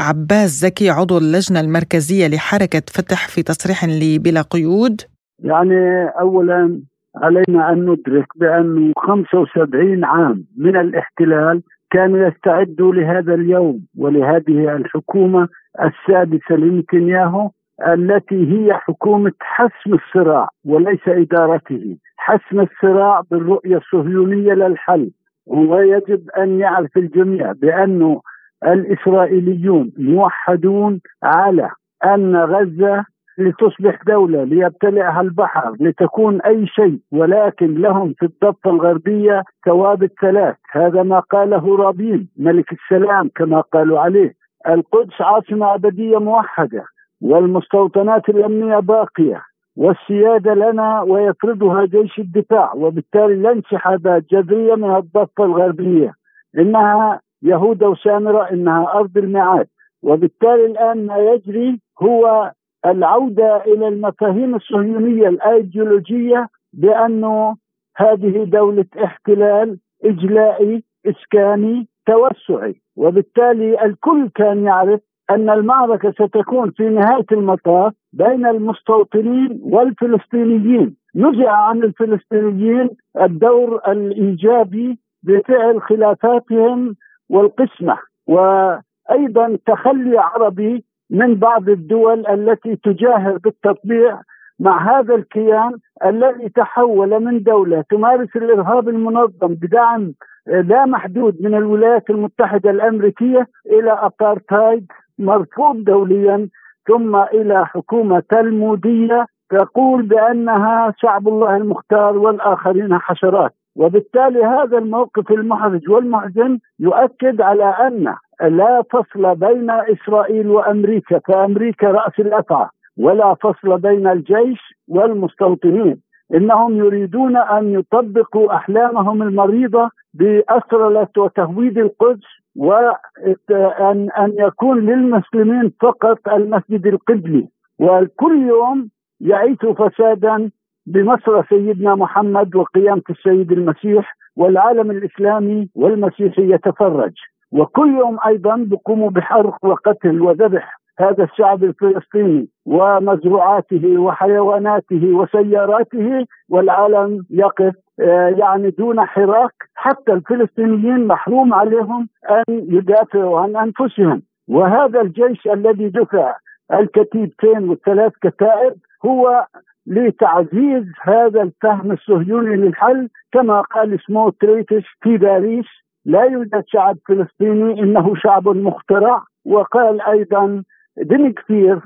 عباس زكي عضو اللجنة المركزية لحركة فتح في تصريح لبلا قيود. يعني أولا علينا أن ندرك بأنه 75 عام من الاحتلال كانوا يستعدوا لهذا اليوم ولهذه الحكومة السادسة لنتنياهو التي هي حكومة حسم الصراع وليس إدارته. حسم الصراع بالرؤية الصهيونية للحل ويجب أن يعرف الجميع بأنه الإسرائيليون موحدون على أن غزة لتصبح دولة ليبتلعها البحر لتكون أي شيء. ولكن لهم في الضفة الغربية ثوابت ثلاث هذا ما قاله رابين ملك السلام كما قالوا عليه. القدس عاصمة أبدية موحدة. والمستوطنات الأمنية باقية والسيادة لنا ويفرضها جيش الدفاع وبالتالي لا انسحابات جذرية من الضفة الغربية. إنها يهودا وسامرة إنها أرض الميعاد. وبالتالي الآن ما يجري هو العودة إلى المفاهيم الصهيونية الأيديولوجية بأنه هذه دولة احتلال إجلائي إسكاني توسعي. وبالتالي الكل كان يعرف أن المعركة ستكون في نهاية المطاف بين المستوطنين والفلسطينيين. نزع عن الفلسطينيين الدور الإيجابي بفعل خلافاتهم والقسمة وأيضا تخلي عربي من بعض الدول التي تجاهر بالتطبيع مع هذا الكيان الذي تحول من دولة تمارس الإرهاب المنظم بدعم لا محدود من الولايات المتحدة الأمريكية إلى أبارتايد مرفوض دوليا ثم إلى حكومة تلمودية تقول بأنها شعب الله المختار والآخرين حشرات. وبالتالي هذا الموقف المحرج والمحزن يؤكد على أن لا فصل بين إسرائيل وأمريكا فأمريكا رأس الأفعى ولا فصل بين الجيش والمستوطنين. إنهم يريدون أن يطبقوا أحلامهم المريضة بأسرلة وتهويد القدس وان أن يكون للمسلمين فقط المسجد القبلي وكل يوم يعيث فسادا بمصر سيدنا محمد وقيامة السيد المسيح والعالم الإسلامي والمسيحي يتفرج. وكل يوم أيضا بيقوموا بحرق وقتل وذبح. هذا الشعب الفلسطيني ومزروعاته وحيواناته وسياراته والعالم يقف آه، يعني دون حراك. حتى الفلسطينيين محروم عليهم أن يدافعوا عن أنفسهم. وهذا الجيش الذي دفع الكتيبتين والثلاث كتائب هو لتعزيز هذا الفهم الصهيوني للحل. كما قال سموتريتش في باريس لا يوجد شعب فلسطيني إنه شعب مخترع. وقال أيضا بن كثير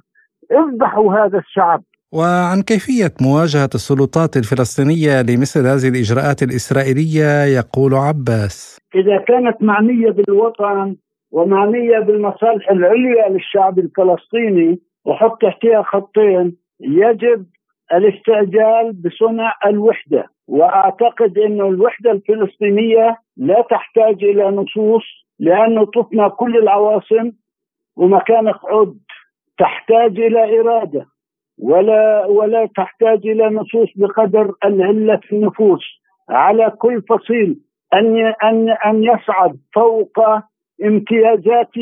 اذبحوا هذا الشعب. وعن كيفية مواجهة السلطات الفلسطينية لمثل هذه الإجراءات الإسرائيلية يقول عباس. إذا كانت معنية بالوطن ومعنية بالمصالح العليا للشعب الفلسطيني وحط تحتها خطين يجب الاستعجال بصنع الوحدة. وأعتقد إنه الوحدة الفلسطينية لا تحتاج إلى نصوص لأنه تفنى كل العواصم ومكان قعود تحتاج إلى إرادة ولا ولا تحتاج إلى نصوص بقدر العله في النفوس. على كل فصيل أن أن أن يصعد فوق امتيازات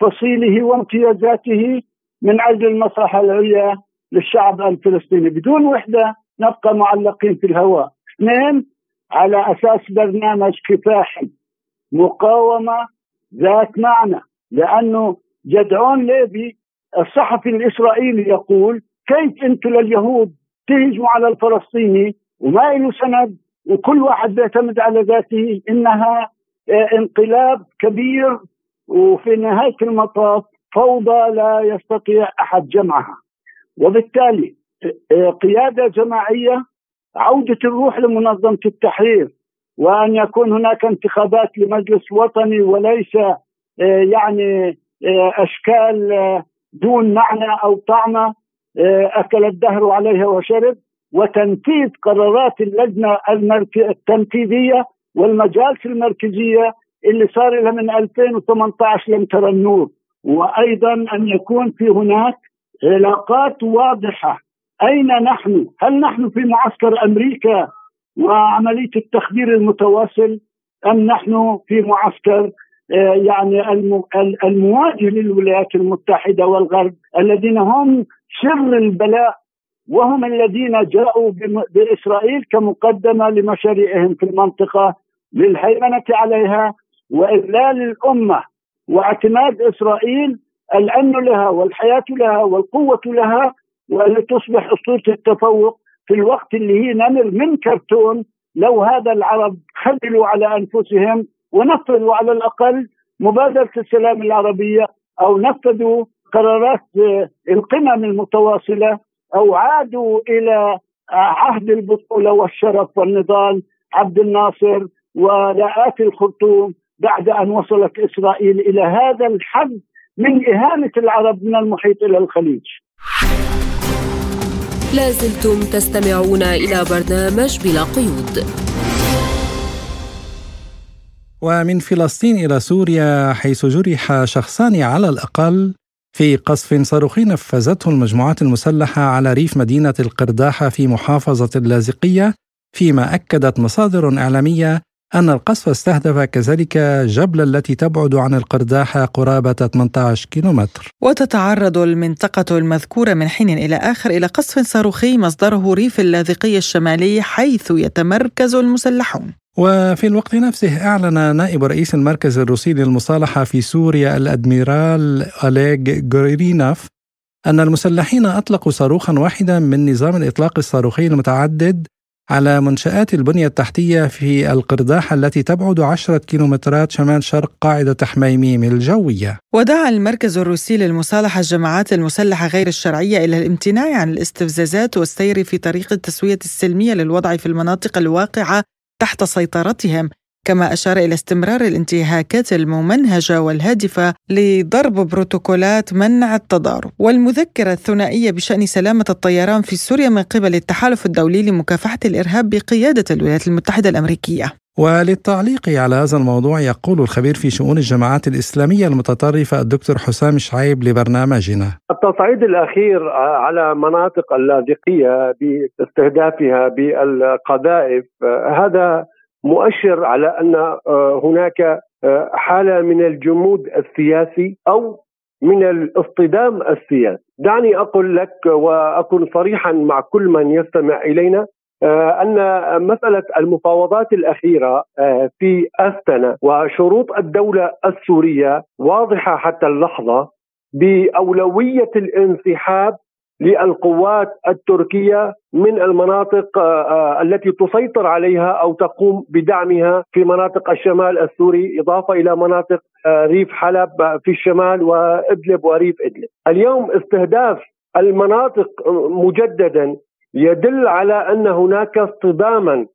فصيله وامتيازاته من أجل المصلحة العليا للشعب الفلسطيني. بدون وحدة نبقى معلقين في الهواء. اثنين على أساس برنامج كفاحي مقاومة ذات معنى لأنه جدعون ليبي الصحفي الإسرائيلي يقول كيف أنتم لليهود تهجموا على الفلسطيني؟ وما له سند وكل واحد بيعتمد على ذاته إنها آه، انقلاب كبير وفي نهاية المطاف فوضى لا يستطيع أحد جمعها. وبالتالي آه، قيادة جماعية عودة الروح لمنظمة التحرير وأن يكون هناك انتخابات لمجلس وطني وليس آه، يعني أشكال دون معنى أو طعمة أكل الدهر عليها وشرب وتنفيذ قرارات اللجنة التنفيذية والمجالس المركزية اللي صار لها من 2018 لم ترى النور وأيضا أن يكون في هناك علاقات واضحة أين نحن؟ هل نحن في معسكر أمريكا وعملية التخدير المتواصل أم نحن في معسكر آه، يعني المواجه للولايات المتحدة والغرب الذين هم سر البلاء وهم الذين جاءوا بإسرائيل كمقدمة لمشاريعهم في المنطقة للهيمنة عليها وإذلال الأمة واعتماد إسرائيل الأمن لها والحياة لها والقوة لها ولتصبح اسطوره التفوق في الوقت اللي هي نمر من كرتون لو هذا العرب خذلوا على أنفسهم ونفذوا على الأقل مبادرة السلام العربية أو نفذوا قرارات القمم المتواصلة أو عادوا إلى عهد البطولة والشرف والنضال عبد الناصر ولاءات الخرطوم بعد أن وصلت إسرائيل إلى هذا الحد من إهانة العرب من المحيط إلى الخليج. لازلتم تستمعون إلى برنامج بلا قيود. ومن فلسطين إلى سوريا حيث جرح شخصان على الأقل في قصف صاروخي نفذته المجموعات المسلحة على ريف مدينة القرداحة في محافظة اللاذقية فيما أكدت مصادر إعلامية أن القصف استهدف كذلك جبل التي تبعد عن القرداحة قرابة 18 كيلومتر. وتتعرض المنطقة المذكورة من حين إلى آخر إلى قصف صاروخي مصدره ريف اللاذقية الشمالي حيث يتمركز المسلحون. وفي الوقت نفسه أعلن نائب رئيس المركز الروسي للمصالحة في سوريا الأدميرال أليغ غورينوف أن المسلحين أطلقوا صاروخا واحدا من نظام الإطلاق الصاروخي المتعدد على منشآت البنية التحتية في القرداح التي تبعد عشرة كيلومترات شمال شرق قاعدة حميميم الجوية. ودعا المركز الروسي للمصالحة الجماعات المسلحة غير الشرعية إلى الامتناع عن الاستفزازات والسير في طريق التسوية السلمية للوضع في المناطق الواقعة تحت سيطرتهم كما أشار إلى استمرار الانتهاكات الممنهجة والهادفة لضرب بروتوكولات منع التضارب. والمذكرة الثنائية بشأن سلامة الطيران في سوريا من قبل التحالف الدولي لمكافحة الإرهاب بقيادة الولايات المتحدة الأمريكية. وللتعليق على هذا الموضوع يقول الخبير في شؤون الجماعات الإسلامية المتطرفة الدكتور حسام شعيب لبرنامجنا. التصعيد الأخير على مناطق اللاذقية باستهدافها بالقذائف هذا مؤشر على آه، هناك حالة من الجمود السياسي أو من الاصطدام السياسي. دعني أقول لك وأكون صريحا مع كل من يستمع إلينا آه، أن مسألة المفاوضات الأخيرة في أستنا وشروط الدولة السورية واضحة حتى اللحظة بأولوية الانسحاب للقوات التركية من المناطق آه، آه، التي تسيطر عليها أو تقوم بدعمها في مناطق الشمال السوري إضافة إلى مناطق آه، ريف حلب في الشمال وإدلب وريف إدلب. اليوم استهداف المناطق مجددا يدل على أن هناك اصطداما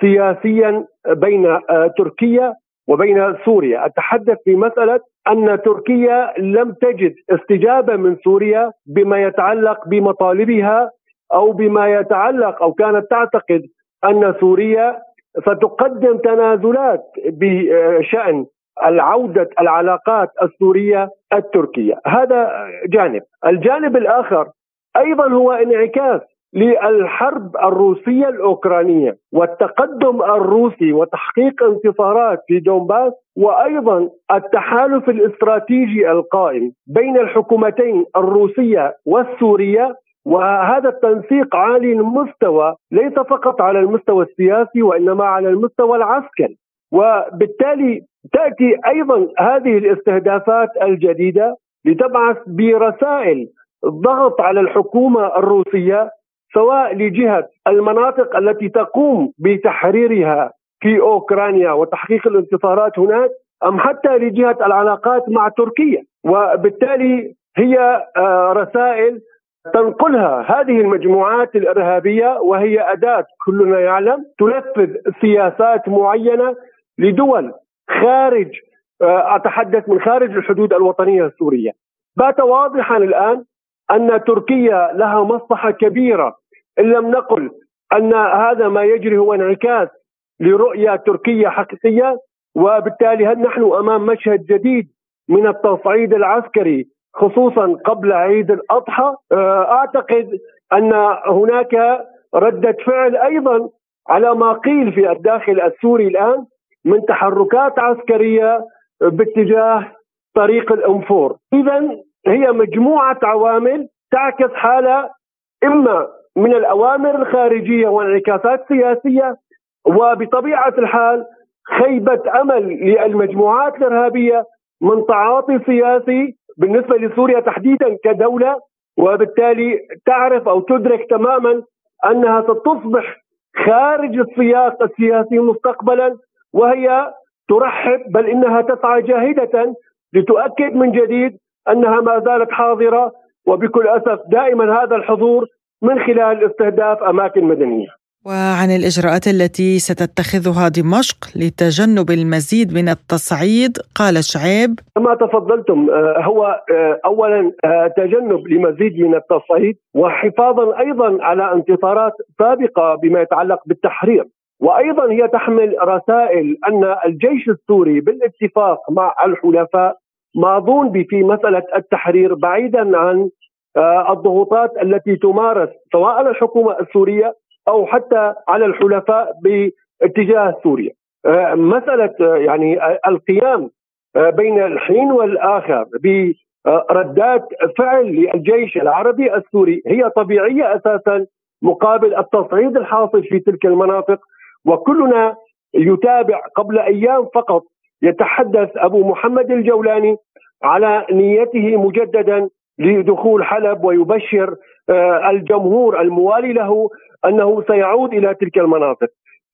سياسيا بين تركيا وبين سوريا. أتحدث في مسألة أن تركيا لم تجد استجابة من سوريا بما يتعلق بمطالبها أو بما يتعلق أو كانت تعتقد أن سوريا ستقدم تنازلات بشأن العودة العلاقات السورية التركية. هذا جانب. الجانب الآخر أيضا هو انعكاس للحرب الروسية الأوكرانية والتقدم الروسي وتحقيق انتصارات في دونباس وأيضا التحالف الاستراتيجي القائم بين الحكومتين الروسية والسورية. وهذا التنسيق عالي المستوى ليس فقط على المستوى السياسي وإنما على المستوى العسكري. وبالتالي تأتي أيضا هذه الاستهدافات الجديدة لتبعث برسائل ضغط على الحكومة الروسية سواء لجهة المناطق التي تقوم بتحريرها في أوكرانيا وتحقيق الانتصارات هناك أم حتى لجهة العلاقات مع تركيا وبالتالي هي آه، رسائل تنقلها هذه المجموعات الإرهابية وهي أداة كلنا يعلم تنفذ سياسات معينة لدول خارج آه، أتحدث من خارج الحدود الوطنية السورية. بات واضحا الآن أن تركيا لها مصلحة كبيرة إن لم نقل أن هذا ما يجري هو انعكاس لرؤية تركية حقيقية وبالتالي هل نحن أمام مشهد جديد من التصعيد العسكري خصوصا قبل عيد الأضحى؟ آه، أعتقد أن هناك ردة فعل أيضا على ما قيل في الداخل السوري الآن من تحركات عسكرية باتجاه طريق الأنفور. اذا هي مجموعة عوامل تعكس حالة إما من الأوامر الخارجية وانعكاسات سياسيه وبطبيعة الحال خيبة أمل للمجموعات الإرهابية من تعاطي سياسي بالنسبة لسوريا تحديدا كدولة وبالتالي تعرف أو تدرك تماما أنها ستصبح خارج السياق السياسي مستقبلا وهي ترحب بل إنها تسعى جاهدة لتؤكد من جديد أنها ما زالت حاضرة وبكل أسف دائما هذا الحضور من خلال استهداف أماكن مدنية. وعن الإجراءات التي ستتخذها دمشق لتجنب المزيد من التصعيد قال شعيب كما تفضلتم آه، هو آه، اولا آه، تجنب لمزيد من التصعيد وحفاظا أيضا على انتصارات سابقة بما يتعلق بالتحرير وأيضا هي تحمل رسائل أن الجيش السوري بالاتفاق مع الحلفاء ماضون في مسألة التحرير بعيدا عن الضغوطات التي تمارس سواء على الحكومة السورية أو حتى على الحلفاء باتجاه سوريا. آه، مسألة آه، يعني القيام بين الحين والآخر بردات فعل للجيش العربي السوري هي طبيعية أساسا مقابل التصعيد الحاصل في تلك المناطق وكلنا يتابع قبل أيام فقط يتحدث أبو محمد الجولاني على نيته مجددا لدخول حلب ويبشر آه، الجمهور الموالي له أنه سيعود إلى تلك المناطق.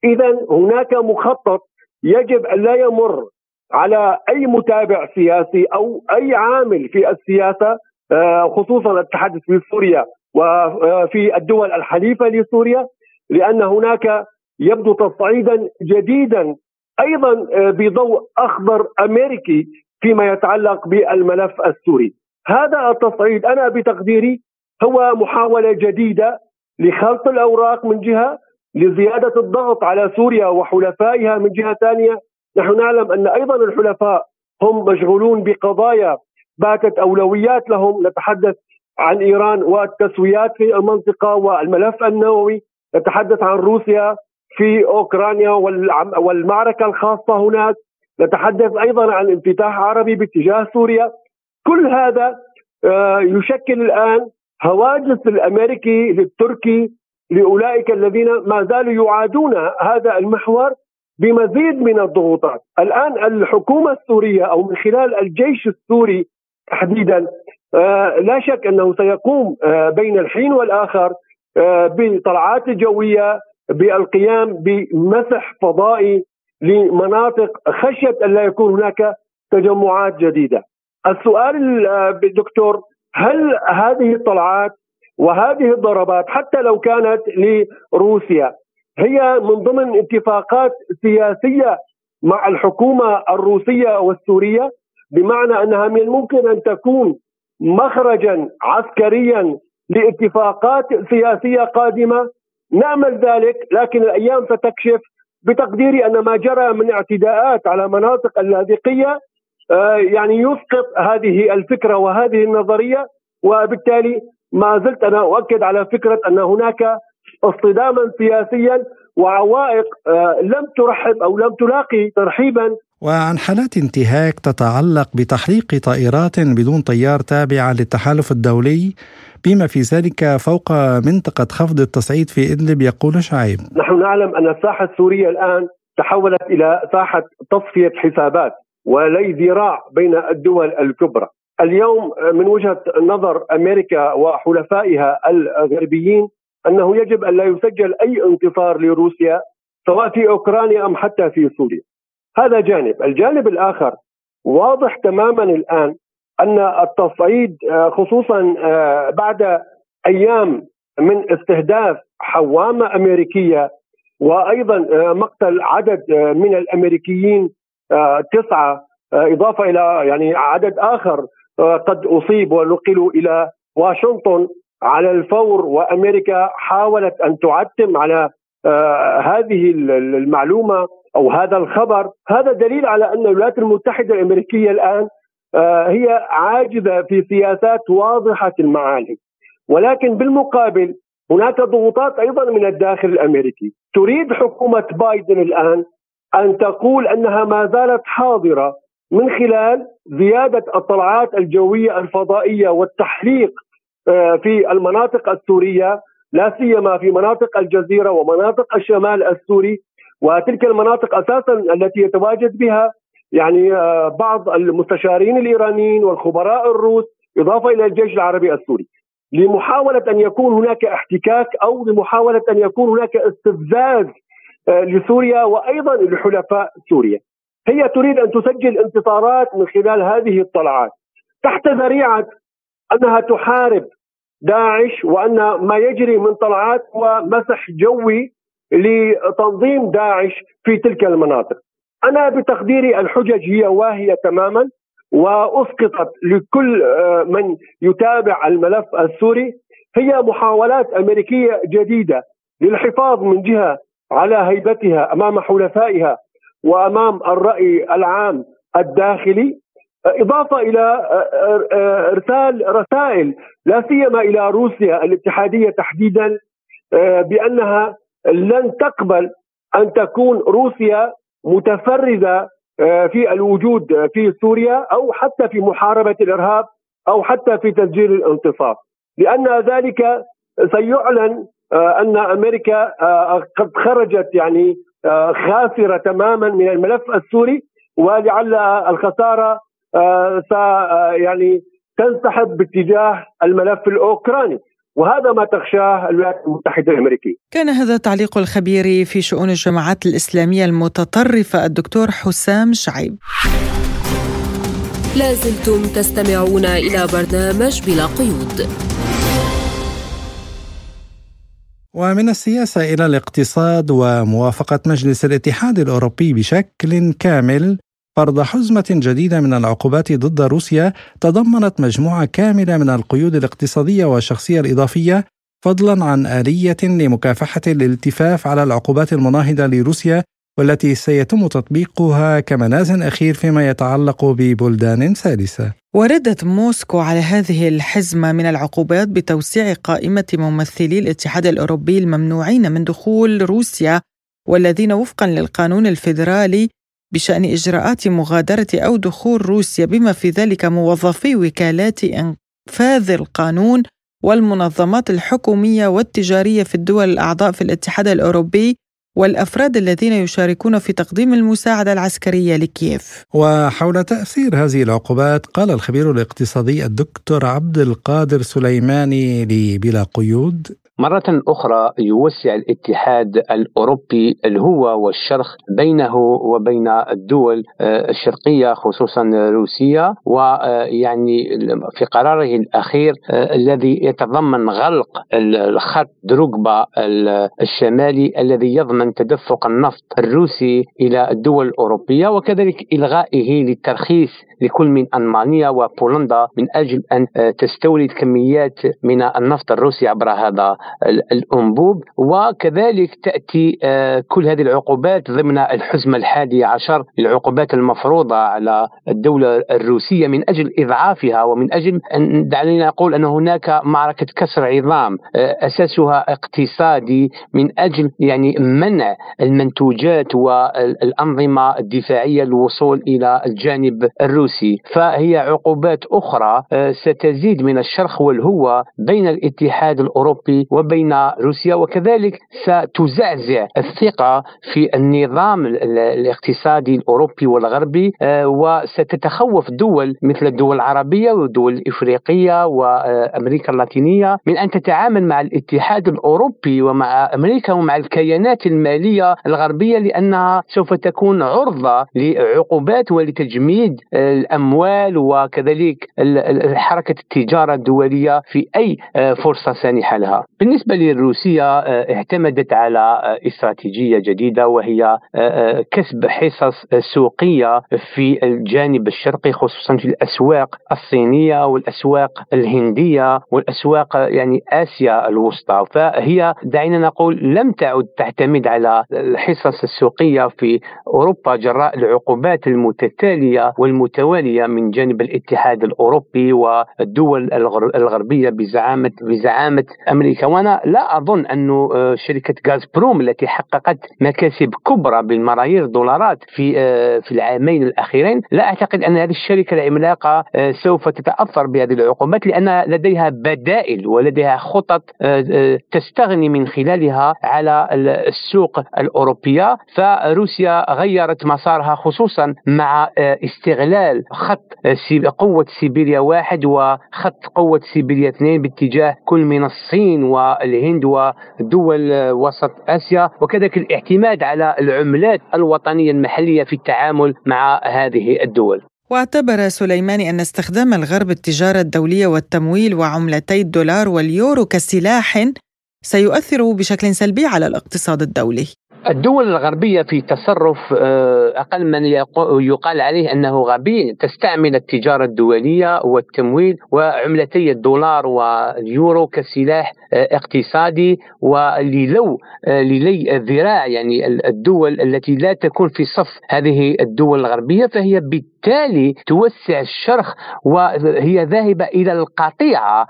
اذا هناك مخطط يجب أن لا يمر على أي متابع سياسي أو أي عامل في السياسة آه، خصوصا التحدث في سوريا وفي الدول الحليفة لسوريا لأن هناك يبدو تصعيدا جديدا أيضا آه، بضوء أخضر أمريكي فيما يتعلق بالملف السوري. هذا التصعيد أنا بتقديري هو محاولة جديدة لخلط الأوراق من جهة لزيادة الضغط على سوريا وحلفائها من جهة ثانية، نحن نعلم أن أيضا الحلفاء هم مشغولون بقضايا باتت أولويات لهم، نتحدث عن إيران والتسويات في المنطقة والملف النووي، نتحدث عن روسيا في أوكرانيا والمعركة الخاصة هناك، نتحدث أيضا عن انفتاح عربي باتجاه سوريا، كل هذا آه، يشكل الآن هواجس الأمريكي للتركي لأولئك الذين ما زالوا يعادون هذا المحور بمزيد من الضغوطات، الآن الحكومة السورية أو من خلال الجيش السوري تحديدا آه، لا شك أنه سيقوم آه، بين الحين والآخر بطلعات جوية بالقيام بمسح فضائي لمناطق خشية أن لا يكون هناك تجمعات جديدة. السؤال آه، دكتور هل هذه الطلعات وهذه الضربات حتى لو كانت لروسيا هي من ضمن اتفاقات سياسية مع الحكومة الروسية والسورية؟ بمعنى أنها من الممكن أن تكون مخرجا عسكريا لاتفاقات سياسية قادمة؟ نأمل ذلك لكن الأيام ستكشف بتقديري أن ما جرى من اعتداءات على مناطق اللاذقيه يعني يسقط هذه الفكرة وهذه النظرية وبالتالي ما زلت أنا أؤكد على فكرة أن هناك اصطداما سياسيا وعوائق آه، لم ترحب أو لم تلاقي ترحيبا وعن حالات انتهاك تتعلق بتحريق طائرات بدون طيار تابعة للتحالف الدولي بما في ذلك فوق منطقة خفض التصعيد في إدلب يقول شعيب. نحن نعلم أن الساحة السورية الآن تحولت إلى ساحة تصفية حسابات ولي ذراع بين الدول الكبرى. اليوم من وجهة نظر أمريكا وحلفائها الغربيين أنه يجب أن لا يسجل أي انتصار لروسيا سواء في أوكرانيا أم حتى في سوريا. هذا جانب، الجانب الآخر واضح تماما الآن أن التصعيد آه، خصوصا آه، بعد أيام من استهداف حوامة أمريكية وأيضا آه، مقتل عدد من الأمريكيين تسعة إضافة إلى يعني عدد آخر قد أصيب ونقلوا إلى واشنطن على الفور وأمريكا حاولت أن تعتم على هذه المعلومة أو هذا الخبر. هذا دليل على أن الولايات المتحدة الأمريكية الآن آه، هي عاجزة في سياسات واضحة المعالم. ولكن بالمقابل هناك ضغوطات أيضا من الداخل الأمريكي. تريد حكومة بايدن الآن أن تقول أنها ما زالت حاضرة من خلال زيادة الطلعات الجوية الفضائية والتحليق آه، في المناطق السورية لا سيما في مناطق الجزيرة ومناطق الشمال السوري وتلك المناطق أساسا التي يتواجد بها يعني آه، بعض المستشارين الإيرانيين والخبراء الروس إضافة إلى الجيش العربي السوري. لمحاولة أن يكون هناك احتكاك أو لمحاولة أن يكون هناك استفزاز لسوريا وأيضا لحلفاء سوريا. هي تريد أن تسجل انتصارات من خلال هذه الطلعات تحت ذريعة أنها تحارب داعش وأن ما يجري من طلعات هو مسح جوي لتنظيم داعش في تلك المناطق. أنا بتقديري الحجج هي واهية تماما وأسقطت لكل آه، من يتابع الملف السوري هي محاولات أمريكية جديدة للحفاظ من جهة على هيبتها أمام حلفائها وأمام الرأي العام الداخلي. إضافة إلى آه، آه، إرسال رسائل لا سيما إلى روسيا الاتحادية تحديدا بأنها لن تقبل أن تكون روسيا متفرده آه، في الوجود في سوريا أو حتى في محاربة الإرهاب أو حتى في تسجيل الانتصار. لأن ذلك سيعلن آه، أن أمريكا آه، قد خرجت يعني خاسره تماما من الملف السوري ولعل الخسارة يعني تنسحب باتجاه الملف الأوكراني وهذا ما تخشاه الولايات المتحدة الأمريكية. كان هذا تعليق الخبير في شؤون الجماعات الإسلامية المتطرفة الدكتور حسام شعيب. لازلتم تستمعون إلى برنامج بلا قيود. ومن السياسة إلى الاقتصاد وموافقة مجلس الاتحاد الأوروبي بشكل كامل فرض حزمة جديدة من العقوبات ضد روسيا تضمنت مجموعة كاملة من القيود الاقتصادية والشخصية الإضافية فضلا عن آلية لمكافحة الالتفاف على العقوبات المناهضة لروسيا والتي سيتم تطبيقها كمناز أخير فيما يتعلق ببلدان ثالثة. وردت موسكو على هذه الحزمة من العقوبات بتوسيع قائمة ممثلي الاتحاد الأوروبي الممنوعين من دخول روسيا والذين وفقا للقانون الفيدرالي بشأن إجراءات مغادرة أو دخول روسيا بما في ذلك موظفي وكالات إنفاذ القانون والمنظمات الحكومية والتجارية في الدول الأعضاء في الاتحاد الأوروبي والأفراد الذين يشاركون في تقديم المساعدة العسكرية لكييف. وحول تأثير هذه العقوبات قال الخبير الاقتصادي الدكتور عبد القادر سليماني لبلا قيود مرة أخرى يوسع الاتحاد الأوروبي الهوة والشرخ بينه وبين الدول آه، الشرقية خصوصا روسيا ويعني في قراره الأخير آه، الذي يتضمن غلق الخط دروغبا الشمالي الذي يضمن تدفق النفط الروسي إلى الدول الأوروبية وكذلك إلغائه للترخيص لكل من ألمانيا وبولندا من أجل أن آه، تستورد كميات من النفط الروسي عبر هذا الأنبوب وكذلك تأتي آه، كل هذه العقوبات ضمن الحزم الحادي عشر العقوبات المفروضة على الدولة الروسية من أجل إضعافها ومن أجل أن دعنا نقول أن هناك معركة كسر عظام آه، أساسها اقتصادي من أجل يعني منع المنتوجات والأنظمة الدفاعية للوصول إلى الجانب الروسي. فهي عقوبات أخرى آه، ستزيد من الشرخ والهوة بين الاتحاد الأوروبي وبين روسيا وكذلك ستزعزع الثقة في النظام الاقتصادي الأوروبي والغربي آه، وستتخوف دول مثل الدول العربية والدول الإفريقية وأمريكا اللاتينية من أن تتعامل مع الاتحاد الأوروبي ومع أمريكا ومع الكيانات المالية الغربية لأنها سوف تكون عرضة لعقوبات ولتجميد الأموال وكذلك حركة التجارة الدولية في أي فرصة سانحة لها. بالنسبة لروسيا اعتمدت على استراتيجية جديدة وهي كسب حصص سوقية في الجانب الشرقي خصوصا في الأسواق الصينية والأسواق الهندية والأسواق يعني آسيا الوسطى. فهي دعينا نقول لم تعد تعتمد على الحصص السوقية في أوروبا جراء العقوبات المتتالية والمتوالية من جانب الاتحاد الأوروبي والدول الغربية بزعامة بزعامة أمريكا. وأنا لا أظن أن آه، شركة غاز بروم التي حققت مكاسب كبرى بالملايير الدولارات في آه، في العامين الأخيرين لا أعتقد أن هذه الشركة العملاقة آه، سوف تتأثر بهذه العقوبات لأن لديها بدائل ولديها خطط تستغني من خلالها على السوق الأوروبية. فروسيا غيرت مسارها خصوصا مع استغلال خط قوة سيبيريا واحد وخط قوة سيبيريا اثنين باتجاه كل من الصين والهند ودول وسط آسيا وكذلك الاعتماد على العملات الوطنية المحلية في التعامل مع هذه الدول. واعتبر سليماني أن استخدام الغرب التجارة الدولية والتمويل وعملتي الدولار واليورو كسلاح سيؤثر بشكل سلبي على الاقتصاد الدولي. الدول الغربية في تصرف آه، أقل من يقال عليه أنه غبي تستعمل التجارة الدولية والتمويل وعملتي الدولار واليورو كسلاح آه، اقتصادي وللو آه، للي الذراع يعني الدول التي لا تكون في صف هذه الدول الغربية فهي بالتالي توسع الشرخ وهي ذاهبة إلى القطيعة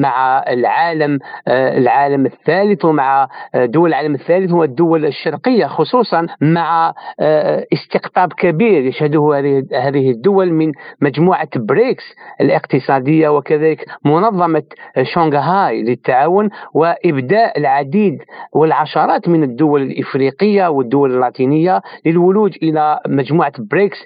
مع العالم العالم الثالث ومع دول العالم الثالث والدول الشرقية خصوصا مع آه، استقطاب كبير يشهده هذه الدول من مجموعة بريكس الاقتصادية وكذلك منظمة شنغهاي للتعاون وإبداء العديد والعشرات من الدول الإفريقية والدول اللاتينية للولوج إلى مجموعة بريكس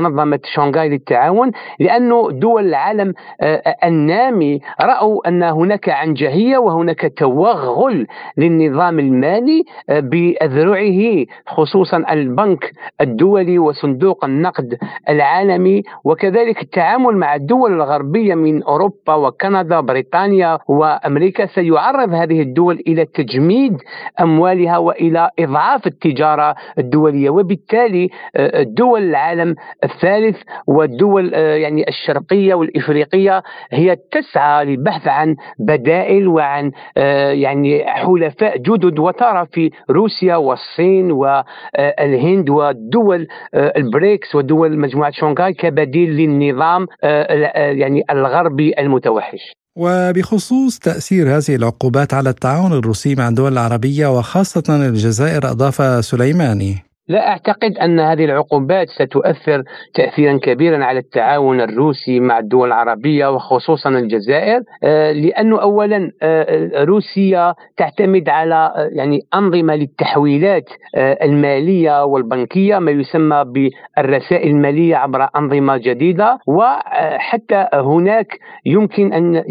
ومنظمة شنغهاي للتعاون لأنه دول العالم آه، النامي رأوا أن هناك عنجهية وهناك توغل للنظام المالي آه، بأذرعه خصوصا البنك الدولي وصندوق النقد العالمي وكذلك التعامل مع الدول الغربية من أوروبا وكندا بريطانيا وأمريكا. سيعرض هذه الدول إلى تجميد أموالها وإلى إضعاف التجارة الدولية وبالتالي آه، دول العالم الثالث والدول آه، يعني الشرقية والإفريقية هي تسعى للبحث عن بدائل وعن آه، يعني حلفاء جدد وترى في روسيا والصين والهند آه، البريكس ودول مجموعة شونغهاي كبديل للنظام يعني الغربي المتوحش. وبخصوص تأثير هذه العقوبات على التعاون الروسي مع الدول العربية وخاصة الجزائر أضاف سليماني. لا أعتقد أن هذه العقوبات ستؤثر تاثيرا كبيرا على التعاون الروسي مع الدول العربية وخصوصا الجزائر آه، لأنه اولا آه، روسيا تعتمد على آه، يعني أنظمة للتحويلات المالية والبنكية ما يسمى بالرسائل المالية عبر أنظمة جديدة وحتى هناك يمكن أن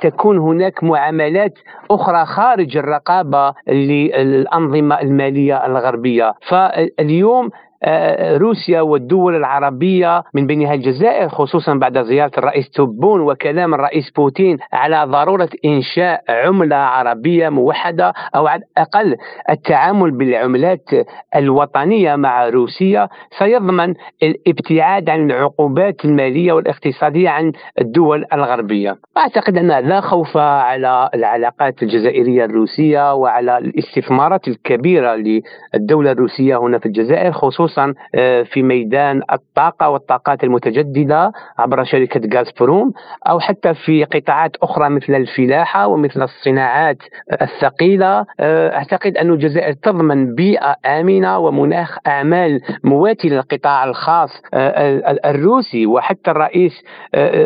تكون هناك معاملات أخرى خارج الرقابة للأنظمة المالية الغربية. ف اليوم آه، روسيا والدول العربية من بينها الجزائر خصوصا بعد زيارة الرئيس توبون وكلام الرئيس بوتين على ضرورة إنشاء عملة عربية موحدة أو على الأقل التعامل بالعملات الوطنية مع روسيا سيضمن الابتعاد عن العقوبات المالية والاقتصادية عن الدول الغربية. أعتقد أن لا خوف على العلاقات الجزائرية الروسية وعلى الاستثمارات الكبيرة للدولة الروسية هنا في الجزائر خصوصا خصوصا آه، في ميدان الطاقة والطاقات المتجددة عبر شركة غازبروم أو حتى في قطاعات أخرى مثل الفلاحة ومثل الصناعات الثقيلة. آه، أعتقد أن الجزائر تضمن بيئة آمنة ومناخ أعمال مواتي للقطاع الخاص آه، الروسي. وحتى الرئيس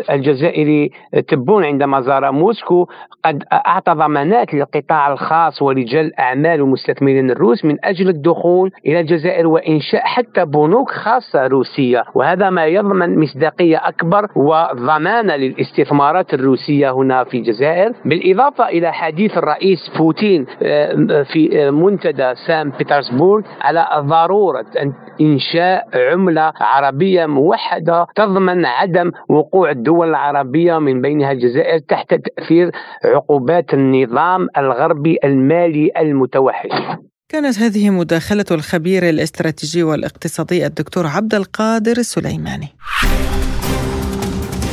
الجزائري تبون عندما زار موسكو قد أعطى ضمانات للقطاع الخاص ورجال الأعمال والمستثمرين الروس من أجل الدخول إلى الجزائر وإنشاء حتى بنوك خاصة روسية وهذا ما يضمن مصداقية أكبر وضمانة للاستثمارات الروسية هنا في الجزائر. بالإضافة إلى حديث الرئيس بوتين آه، في منتدى سان بيترسبورغ على ضرورة إنشاء عملة عربية موحدة تضمن عدم وقوع الدول العربية من بينها الجزائر تحت تأثير عقوبات النظام الغربي المالي المتوحش. كانت هذه مداخلة الخبير الاستراتيجي والاقتصادي الدكتور عبد القادر السليماني.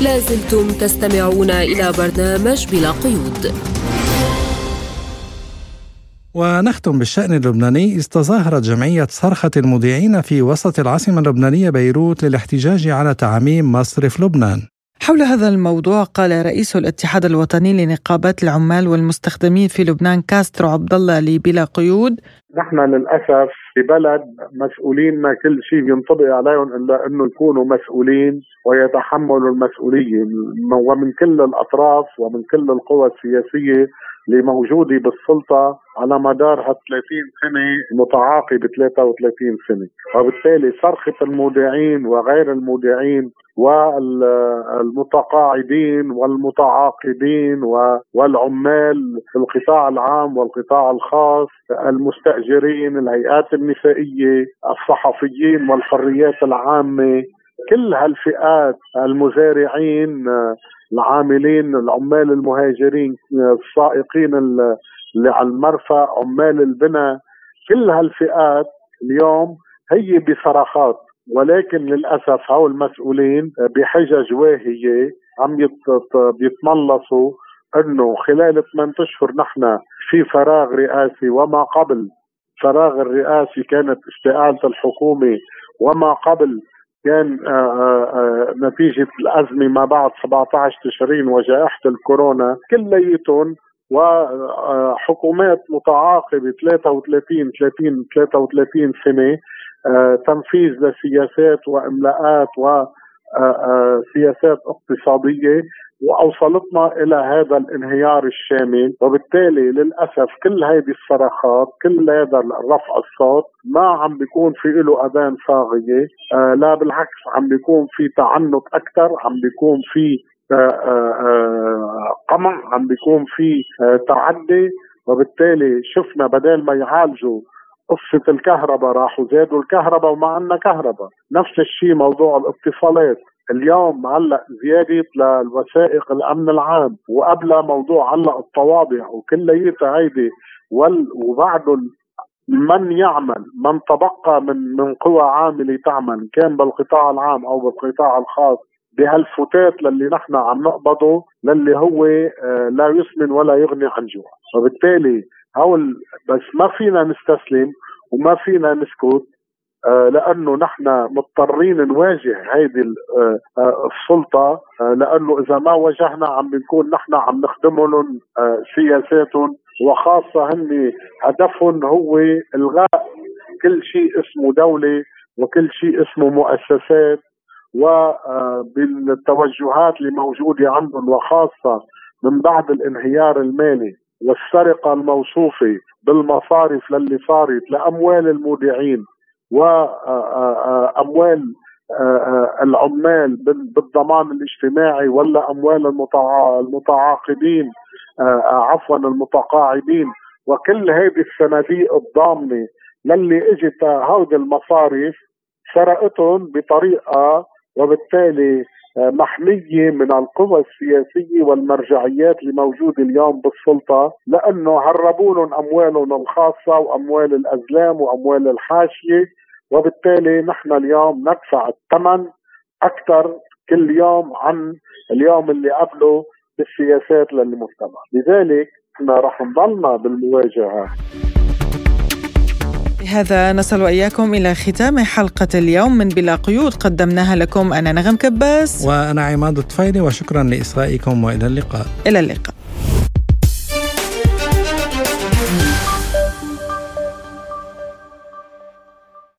لازلتم تستمعون إلى برنامج بلا قيود. ونختم بالشأن اللبناني استظاهرت جمعية صرخة المذيعين في وسط العاصمة اللبنانية بيروت للاحتجاج على تعميم مصرف لبنان حول هذا الموضوع قال رئيس الاتحاد الوطني لنقابات العمال والمستخدمين في لبنان كاسترو عبد الله لبلا قيود. نحن للأسف في بلد مسؤولين ما كل شيء ينطبق عليهم إلا إنه يكونوا مسؤولين ويتحملوا المسؤولية. ومن كل الأطراف ومن كل القوى السياسية اللي موجوده بالسلطة على مدار ها 30 سنه متعاقبه 33 سنة، وبالتالي صرخة المودعين وغير المودعين والمتقاعدين والمتعاقدين والعمال في القطاع العام والقطاع الخاص المستأجرين الهيئات النسائية الصحفيين والحريات العامة كل هالفئات المزارعين العاملين العمال المهاجرين السائقين اللي على المرفأ عمال البناء كل هالفئات اليوم هي بصرخات. ولكن للأسف هؤلاء المسؤولين بحجج واهية عم بيتملصوا إنه خلال ثمان أشهر نحن في فراغ رئاسي وما قبل. فراغ الرئاسي كانت استقالة الحكومة وما قبل كان آآ آه، آه، آه، نتيجة الأزمة ما بعد 17 تشرين وجائحة الكورونا كليتهم وحكومات متعاقبة 33 30 33 سنة تنفيذ لسياسات وإملاءات وسياسات اقتصادية وأوصلتنا إلى هذا الانهيار الشامل. وبالتالي للأسف كل هذه الصرخات كل هذا رفع الصوت ما عم بيكون في له أذان صاغية. آه لا بالعكس عم بيكون في تعنت أكثر عم بيكون في آه آه, آه، قمع عم بيكون في آه تعدي. وبالتالي شفنا بدل ما يعالجوا قصة الكهرباء راحوا زادوا الكهرباء وما عندنا كهرباء. نفس الشيء موضوع الاتصالات. اليوم هلا زيادة للوثائق الأمن العام وقبلها موضوع هلا الطوابع وكلياتها هيدي وبعده من يعمل من تبقى من من قوى عاملة تعمل كان بالقطاع العام أو بالقطاع الخاص بهالفتات للي نحن عم نقبضه للي هو آه، لا يسمن ولا يغني عن جوع. وبالتالي هول بس ما فينا نستسلم وما فينا نسكت. لأنه نحن مضطرين نواجه هيدي آه، آه، السلطة لأنه إذا ما واجهنا عم بنكون نحن عم نخدمهم سياساتهم وخاصة هن هدفهم هو إلغاء كل شيء اسمه دولة وكل شيء اسمه مؤسسات وبالتوجهات اللي موجودة عندهم وخاصة من بعد الانهيار المالي والسرقة الموصوفة بالمصارف للي صارت لأموال المودعين. وأموال العمال بالضمان الاجتماعي ولا أموال المتعاقدين عفوا المتقاعدين. وكل هذه الصناديق الضامنة للي إجت هودي المصارف سرقتهم بطريقة وبالتالي محمية من القوى السياسية والمرجعيات اللي موجودة اليوم بالسلطة لأنه هربوا أموالهم الخاصة وأموال الأزلام وأموال الحاشية وبالتالي نحن اليوم ندفع الثمن أكثر كل يوم عن اليوم اللي قبله بالسياسات للمجتمع. لذلك نحن رح نضلنا بالمواجهة. بهذا نصل وإياكم إلى ختام حلقة اليوم من بلا قيود. قدمناها لكم أنا نغم كباس. وأنا عماد الطفيلي وشكرا لإصغائكم وإلى اللقاء. إلى اللقاء.